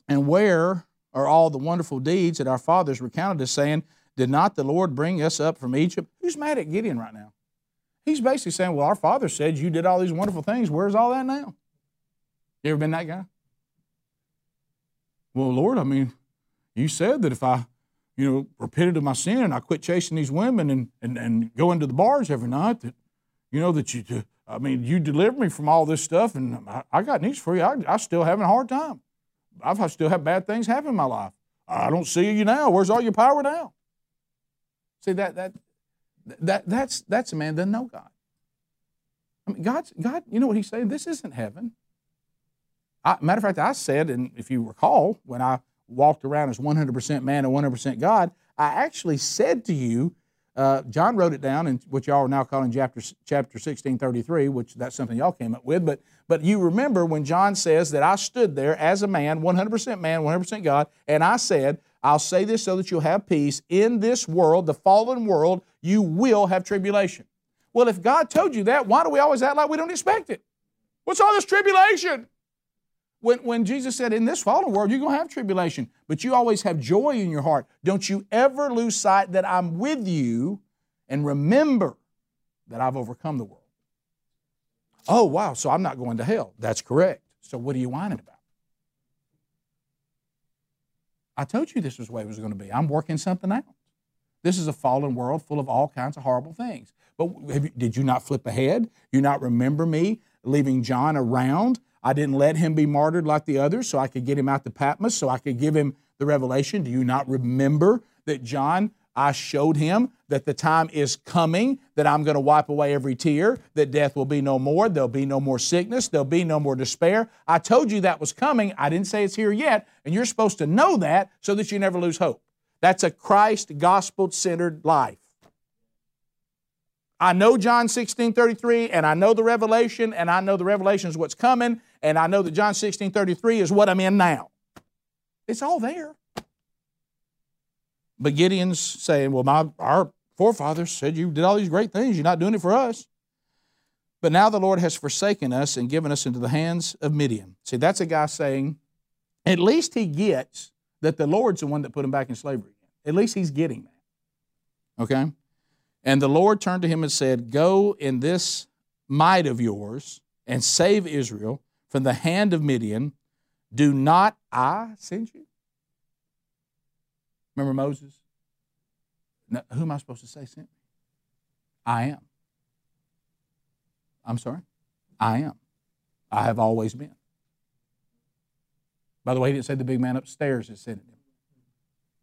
And where are all the wonderful deeds that our fathers recounted us, saying, Did not the Lord bring us up from Egypt? Who's mad at Gideon right now? He's basically saying, Well, our father said you did all these wonderful things. Where's all that now? You ever been that guy? Well, Lord, I mean, you said that if I you know, repented of my sin and I quit chasing these women and, and, and go into the bars every night, that, you know, that you, I mean, you delivered me from all this stuff and I, I got news for you. I, I still having a hard time. I've still have bad things happen in my life. I don't see you now. Where's all your power now? See that that that that's that's a man doesn't know God. I mean, God's God. You know what He's saying? This isn't heaven. I, matter of fact, I said, and if you recall, when I walked around as 100% man and 100% God, I actually said to you, uh, John wrote it down in what y'all are now calling chapter, chapter 16, 33, which that's something y'all came up with. But, but you remember when John says that I stood there as a man, 100% man, 100% God, and I said, I'll say this so that you'll have peace. In this world, the fallen world, you will have tribulation. Well, if God told you that, why do we always act like we don't expect it? What's all this tribulation? When, when Jesus said, In this fallen world, you're going to have tribulation, but you always have joy in your heart. Don't you ever lose sight that I'm with you and remember that I've overcome the world. Oh, wow, so I'm not going to hell. That's correct. So what are you whining about? I told you this was the way it was going to be. I'm working something out. This is a fallen world full of all kinds of horrible things. But you, did you not flip ahead? You not remember me leaving John around? I didn't let him be martyred like the others so I could get him out to Patmos, so I could give him the revelation. Do you not remember that John, I showed him that the time is coming, that I'm going to wipe away every tear, that death will be no more, there'll be no more sickness, there'll be no more despair. I told you that was coming. I didn't say it's here yet, and you're supposed to know that so that you never lose hope. That's a Christ gospel centered life. I know John 16 33, and I know the revelation, and I know the revelation is what's coming, and I know that John 16 33 is what I'm in now. It's all there. But Gideon's saying, Well, my, our forefathers said you did all these great things. You're not doing it for us. But now the Lord has forsaken us and given us into the hands of Midian. See, that's a guy saying, at least he gets that the Lord's the one that put him back in slavery. At least he's getting that. Okay? And the Lord turned to him and said, Go in this might of yours and save Israel from the hand of Midian. Do not I send you? Remember Moses? Now, who am I supposed to say sent me? I am. I'm sorry? I am. I have always been. By the way, he didn't say the big man upstairs is sending him.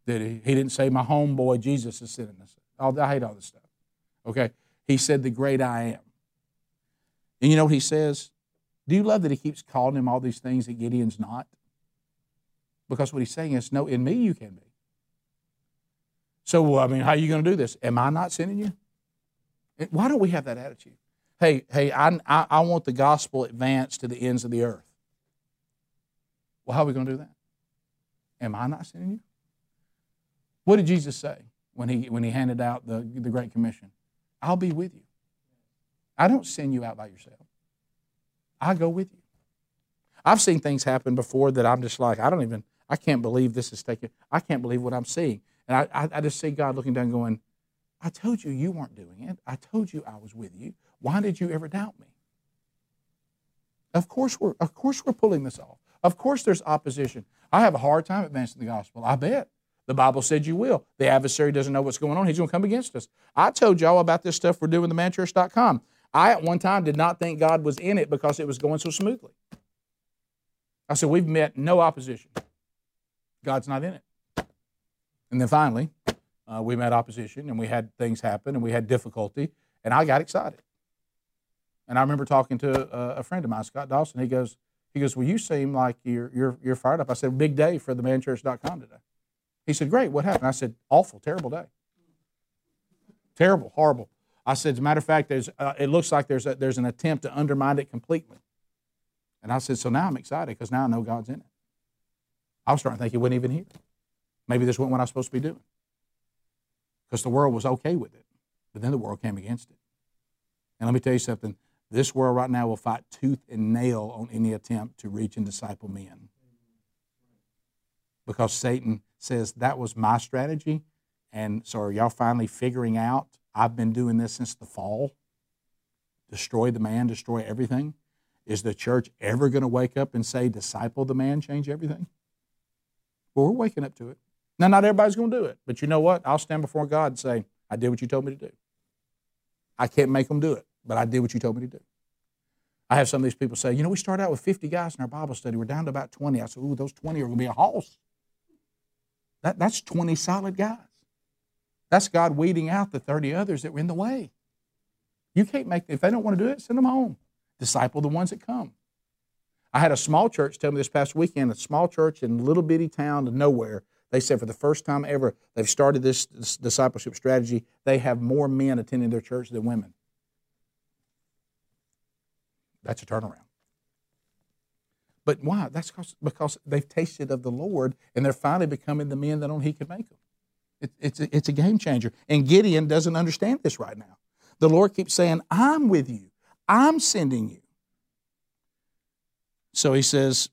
Did he? Didn't say my homeboy Jesus is sending us. I hate all this stuff. Okay? He said the great I am. And you know what he says? Do you love that he keeps calling him all these things that Gideon's not? Because what he's saying is, no, in me you can be. So, I mean, how are you going to do this? Am I not sending you? Why don't we have that attitude? Hey, hey, I, I, I want the gospel advanced to the ends of the earth. Well, how are we going to do that? Am I not sending you? What did Jesus say when he, when he handed out the, the Great Commission? I'll be with you. I don't send you out by yourself. I go with you. I've seen things happen before that I'm just like, I don't even, I can't believe this is taking, I can't believe what I'm seeing. And I, I, I just see God looking down going, I told you you weren't doing it. I told you I was with you. Why did you ever doubt me? Of course we're, of course we're pulling this off. Of course there's opposition. I have a hard time advancing the gospel. I bet. The Bible said you will. The adversary doesn't know what's going on. He's going to come against us. I told y'all about this stuff we're doing the manchurch.com. I at one time did not think God was in it because it was going so smoothly. I said, We've met no opposition. God's not in it. And then finally, uh, we met opposition and we had things happen and we had difficulty, and I got excited. And I remember talking to a, a friend of mine, Scott Dawson. He goes, he goes, Well, you seem like you're, you're, you're fired up. I said, Big day for the manchurch.com today. He said, Great, what happened? I said, Awful, terrible day. Terrible, horrible. I said, As a matter of fact, there's, uh, it looks like there's, a, there's an attempt to undermine it completely. And I said, So now I'm excited because now I know God's in it. I was starting to think He wasn't even here. Maybe this wasn't what I was supposed to be doing. Because the world was okay with it. But then the world came against it. And let me tell you something this world right now will fight tooth and nail on any attempt to reach and disciple men. Because Satan says that was my strategy. And so are y'all finally figuring out I've been doing this since the fall? Destroy the man, destroy everything? Is the church ever going to wake up and say, disciple the man, change everything? Well, we're waking up to it. Now, not everybody's going to do it, but you know what? I'll stand before God and say, I did what you told me to do. I can't make them do it, but I did what you told me to do. I have some of these people say, you know, we started out with 50 guys in our Bible study. We're down to about 20. I said, ooh, those 20 are going to be a house. That, that's 20 solid guys. That's God weeding out the 30 others that were in the way. You can't make, if they don't want to do it, send them home. Disciple the ones that come. I had a small church tell me this past weekend, a small church in a little bitty town of nowhere. They said for the first time ever, they've started this, this discipleship strategy. They have more men attending their church than women. That's a turnaround. But why? That's because they've tasted of the Lord and they're finally becoming the men that only He can make them. It, it's, a, it's a game changer. And Gideon doesn't understand this right now. The Lord keeps saying, I'm with you, I'm sending you. So he says,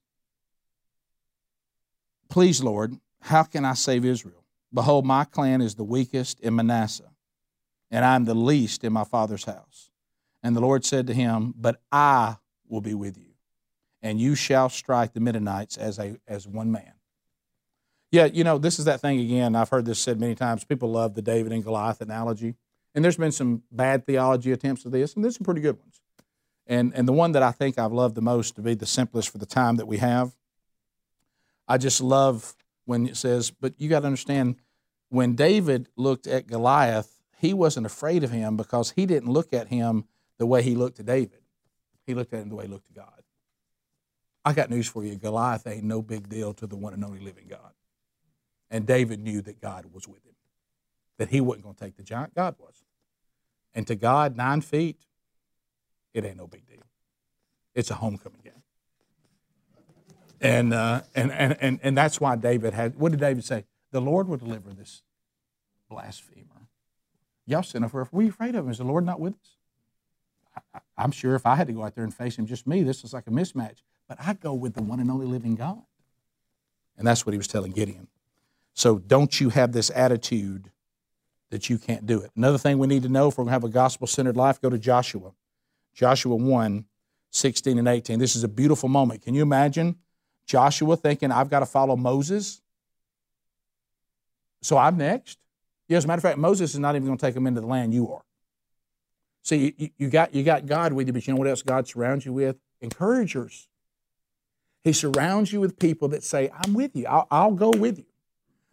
Please, Lord, how can I save Israel? Behold, my clan is the weakest in Manasseh, and I am the least in my father's house. And the Lord said to him, But I will be with you and you shall strike the Midianites as, a, as one man. Yeah, you know, this is that thing again. I've heard this said many times. People love the David and Goliath analogy. And there's been some bad theology attempts at this, and there's some pretty good ones. And, and the one that I think I've loved the most to be the simplest for the time that we have, I just love when it says, but you got to understand, when David looked at Goliath, he wasn't afraid of him because he didn't look at him the way he looked to David. He looked at him the way he looked to God. I got news for you Goliath ain't no big deal to the one and only living God. And David knew that God was with him, that he wasn't going to take the giant, God was. And to God, nine feet, it ain't no big deal. It's a homecoming game. And, uh, and, and, and, and that's why David had, what did David say? The Lord will deliver this blasphemer. Y'all sitting up, were you afraid of him? Is the Lord not with us? I, am sure if I had to go out there and face him, just me, this is like a mismatch. But I go with the one and only living God. And that's what he was telling Gideon. So don't you have this attitude that you can't do it. Another thing we need to know if we're going to have a gospel centered life, go to Joshua. Joshua 1 16 and 18. This is a beautiful moment. Can you imagine Joshua thinking, I've got to follow Moses? So I'm next? Yeah, as a matter of fact, Moses is not even going to take them into the land you are. See, you, you, got, you got God with you, but you know what else God surrounds you with? Encouragers. He surrounds you with people that say, I'm with you, I'll, I'll go with you.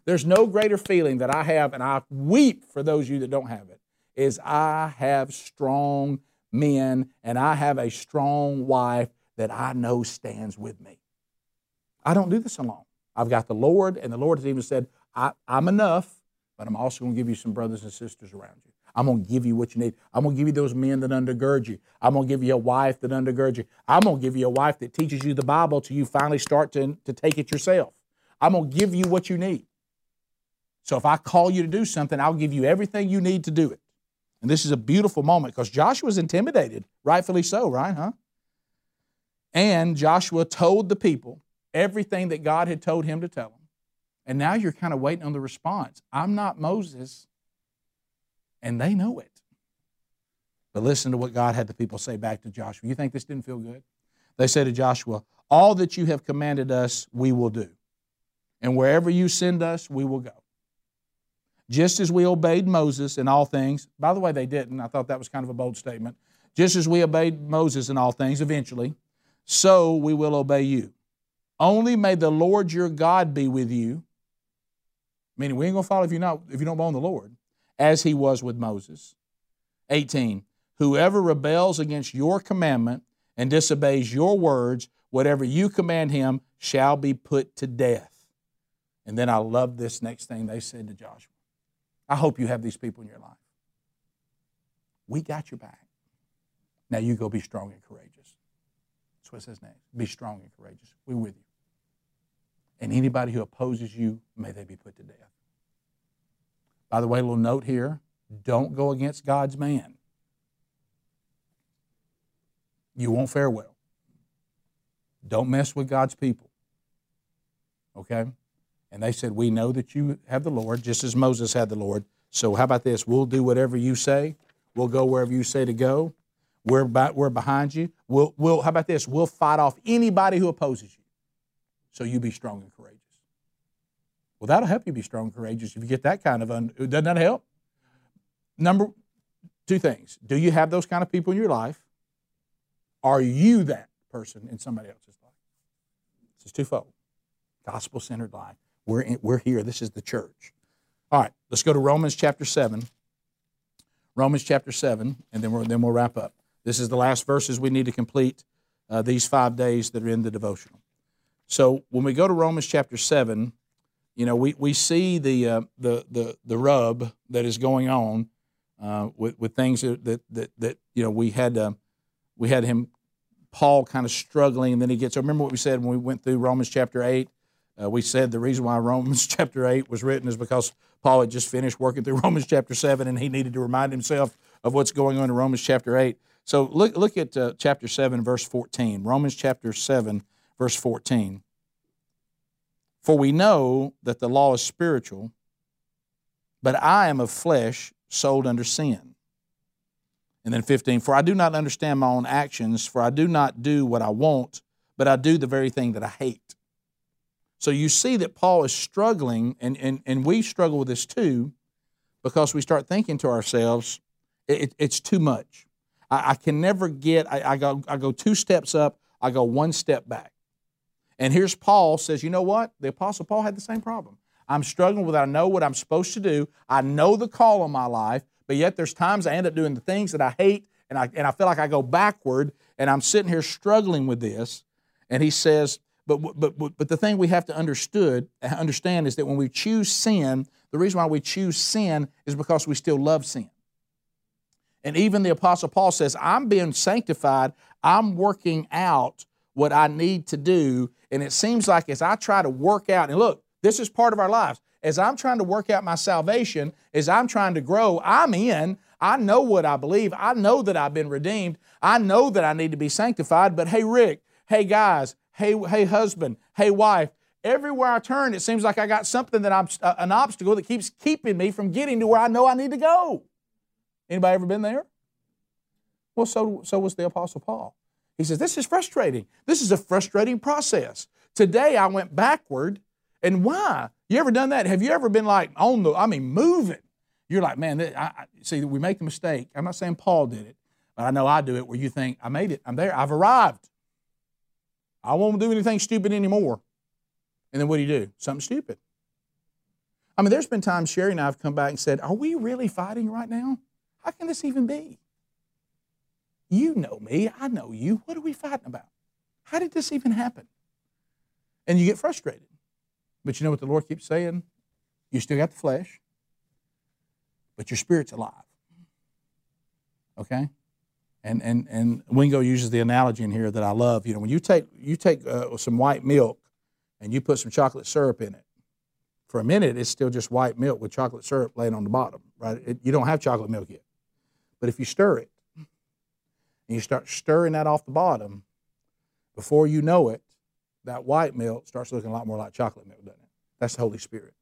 There's no greater feeling that I have, and I weep for those of you that don't have it, is I have strong men and I have a strong wife that I know stands with me. I don't do this alone. I've got the Lord, and the Lord has even said, I, am enough, but I'm also going to give you some brothers and sisters around you. I'm going to give you what you need. I'm going to give you those men that undergird you. I'm going to give you a wife that undergirds you. I'm going to give you a wife that teaches you the Bible till you finally start to, to take it yourself. I'm going to give you what you need. So if I call you to do something, I'll give you everything you need to do it. And this is a beautiful moment because Joshua's intimidated, rightfully so, right? Huh? And Joshua told the people everything that God had told him to tell them. And now you're kind of waiting on the response. I'm not Moses, and they know it. But listen to what God had the people say back to Joshua. You think this didn't feel good? They said to Joshua, All that you have commanded us, we will do. And wherever you send us, we will go just as we obeyed Moses in all things. By the way, they didn't. I thought that was kind of a bold statement. Just as we obeyed Moses in all things, eventually, so we will obey you. Only may the Lord your God be with you. Meaning, we ain't to follow if, you're not, if you don't to the Lord, as he was with Moses. 18. Whoever rebels against your commandment and disobeys your words, whatever you command him shall be put to death. And then I love this next thing they said to Joshua. I hope you have these people in your life. We got your back. Now you go be strong and courageous. That's what it says next. Be strong and courageous. We're with you. And anybody who opposes you, may they be put to death. By the way, a little note here don't go against God's man. You won't fare well. Don't mess with God's people. Okay? And they said, We know that you have the Lord, just as Moses had the Lord. So how about this? We'll do whatever you say. We'll go wherever you say to go. We're, by, we're behind you. We'll, we'll, how about this? We'll fight off anybody who opposes you. So you be strong and courageous. Well, that'll help you be strong courageous if you get that kind of, un- doesn't that help? Number two things. Do you have those kind of people in your life? Are you that person in somebody else's life? This is twofold. Gospel centered life. We're, in, we're here. This is the church. All right, let's go to Romans chapter 7. Romans chapter 7, and then, we then we'll wrap up. This is the last verses we need to complete uh, these five days that are in the devotional. So when we go to Romans chapter 7, you know, we, we see the, uh, the, the, the rub that is going on uh, with, with things that, that, that, that, you know, we had, uh, we had him, Paul kind of struggling, and then he gets, remember what we said when we went through Romans chapter 8? Uh, we said the reason why Romans chapter 8 was written is because Paul had just finished working through Romans chapter 7 and he needed to remind himself of what's going on in Romans chapter 8. So look, look at uh, chapter 7, verse 14. Romans chapter 7, verse 14. For we know that the law is spiritual, but I am of flesh, sold under sin. And then 15, for I do not understand my own actions, for I do not do what I want, but I do the very thing that I hate. So you see that Paul is struggling, and, and, and we struggle with this too, because we start thinking to ourselves, it, it's too much. I, I can never get, I, I, go, I go two steps up, I go one step back. And here's Paul says, you know what? The Apostle Paul had the same problem. I'm struggling with I know what I'm supposed to do. I know the call on my life, but yet there's times I end up doing the things that I hate and I, and I feel like I go backward and I'm sitting here struggling with this. And he says, but, but, but, but the thing we have to understood, understand is that when we choose sin, the reason why we choose sin is because we still love sin. And even the Apostle Paul says, I'm being sanctified, I'm working out what I need to do. And it seems like as I try to work out, and look, this is part of our lives. As I'm trying to work out my salvation, as I'm trying to grow, I'm in. I know what I believe. I know that I've been redeemed. I know that I need to be sanctified. But hey, Rick, hey, guys, hey, hey, husband, hey, wife, everywhere I turn, it seems like I got something that I'm uh, an obstacle that keeps keeping me from getting to where I know I need to go. Anybody ever been there? Well, so, so was the Apostle Paul. He says, This is frustrating. This is a frustrating process. Today I went backward. And why? You ever done that? Have you ever been like on the, I mean, moving? You're like, man, I, I, see, we make the mistake. I'm not saying Paul did it, but I know I do it where you think, I made it. I'm there. I've arrived. I won't do anything stupid anymore. And then what do you do? Something stupid. I mean, there's been times Sheri and I have come back and said, Are we really fighting right now? How can this even be? You know me. I know you. What are we fighting about? How did this even happen? And you get frustrated. But you know what the Lord keeps saying? You still got the flesh, but your spirit's alive. Okay? And, and, and Wingo uses the analogy in here that I love. You know, when you take, you take uh, some white milk and you put some chocolate syrup in it, for a minute it's still just white milk with chocolate syrup laying on the bottom, right? It, you don't have chocolate milk yet. But if you stir it, and you start stirring that off the bottom, before you know it, that white milk starts looking a lot more like chocolate milk, doesn't it? That's the Holy Spirit.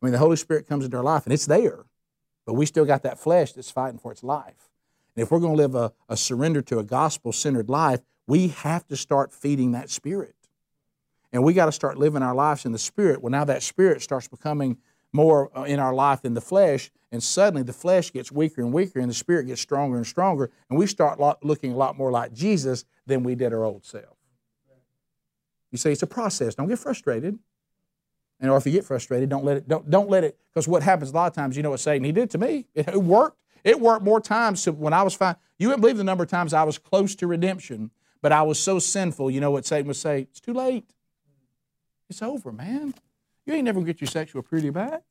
I mean, the Holy Spirit comes into our life and it's there, but we still got that flesh that's fighting for its life. And if we're going to live a, a surrender to a gospel centered life, we have to start feeding that spirit. And we got to start living our lives in the spirit. Well, now that spirit starts becoming more uh, in our life than the flesh, and suddenly the flesh gets weaker and weaker, and the spirit gets stronger and stronger, and we start looking a lot more like Jesus than we did our old self. You say it's a process. Don't get frustrated. And or if you get frustrated, don't let it, don't, don't let it, because what happens a lot of times, you know what Satan, he did to me. It, it worked. It worked more times to when I was fine. You wouldn't believe the number of times I was close to redemption, but I was so sinful, you know what Satan would say? It's too late. It's over, man. You ain't never gonna get your sexual purity back.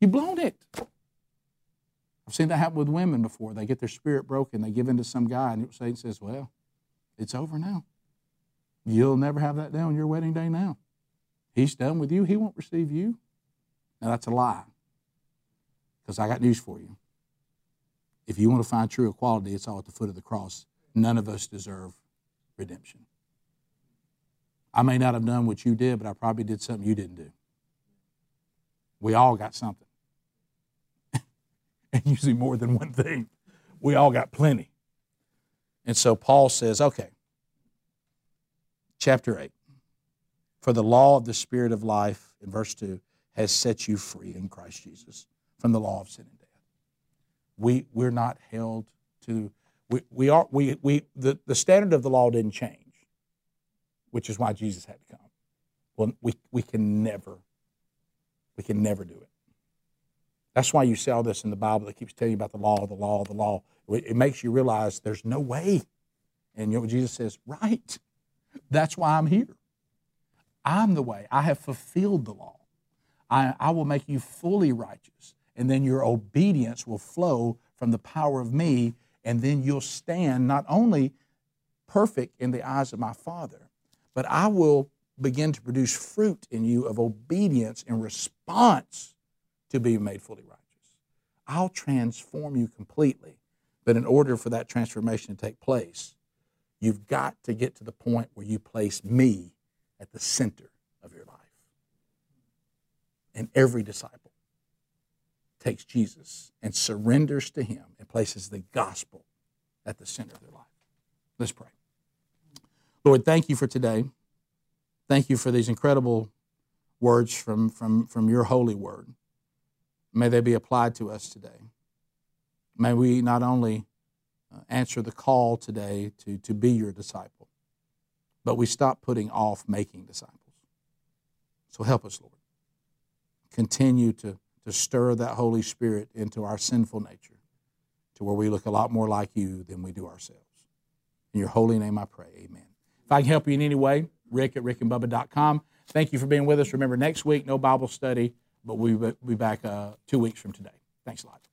You've blown it. I've seen that happen with women before. They get their spirit broken, they give in to some guy, and Satan says, Well, it's over now. You'll never have that day on your wedding day now. He's done with you, he won't receive you. Now that's a lie. Because I got news for you. If you want to find true equality, it's all at the foot of the cross. None of us deserve redemption. I may not have done what you did, but I probably did something you didn't do. We all got something. and usually more than one thing. We all got plenty. And so Paul says, okay, chapter 8. For the law of the Spirit of life, in verse 2, has set you free in Christ Jesus from the law of sin and death. We, we're not held to, we, we are, we, we, the, the standard of the law didn't change which is why Jesus had to come. Well, we, we can never, we can never do it. That's why you see all this in the Bible that keeps telling you about the law, the law, the law. It makes you realize there's no way. And you know what Jesus says? Right. That's why I'm here. I'm the way. I have fulfilled the law. I, I will make you fully righteous. And then your obedience will flow from the power of me. And then you'll stand not only perfect in the eyes of my Father, but I will begin to produce fruit in you of obedience in response to being made fully righteous. I'll transform you completely. But in order for that transformation to take place, you've got to get to the point where you place me at the center of your life. And every disciple takes Jesus and surrenders to him and places the gospel at the center of their life. Let's pray. Lord, thank you for today. Thank you for these incredible words from, from, from your holy word. May they be applied to us today. May we not only uh, answer the call today to, to be your disciple, but we stop putting off making disciples. So help us, Lord. Continue to, to stir that Holy Spirit into our sinful nature to where we look a lot more like you than we do ourselves. In your holy name I pray, amen. I can help you in any way, rick at rickandbubba.com. Thank you for being with us. Remember, next week, no Bible study, but we'll be back uh, two weeks from today. Thanks a lot.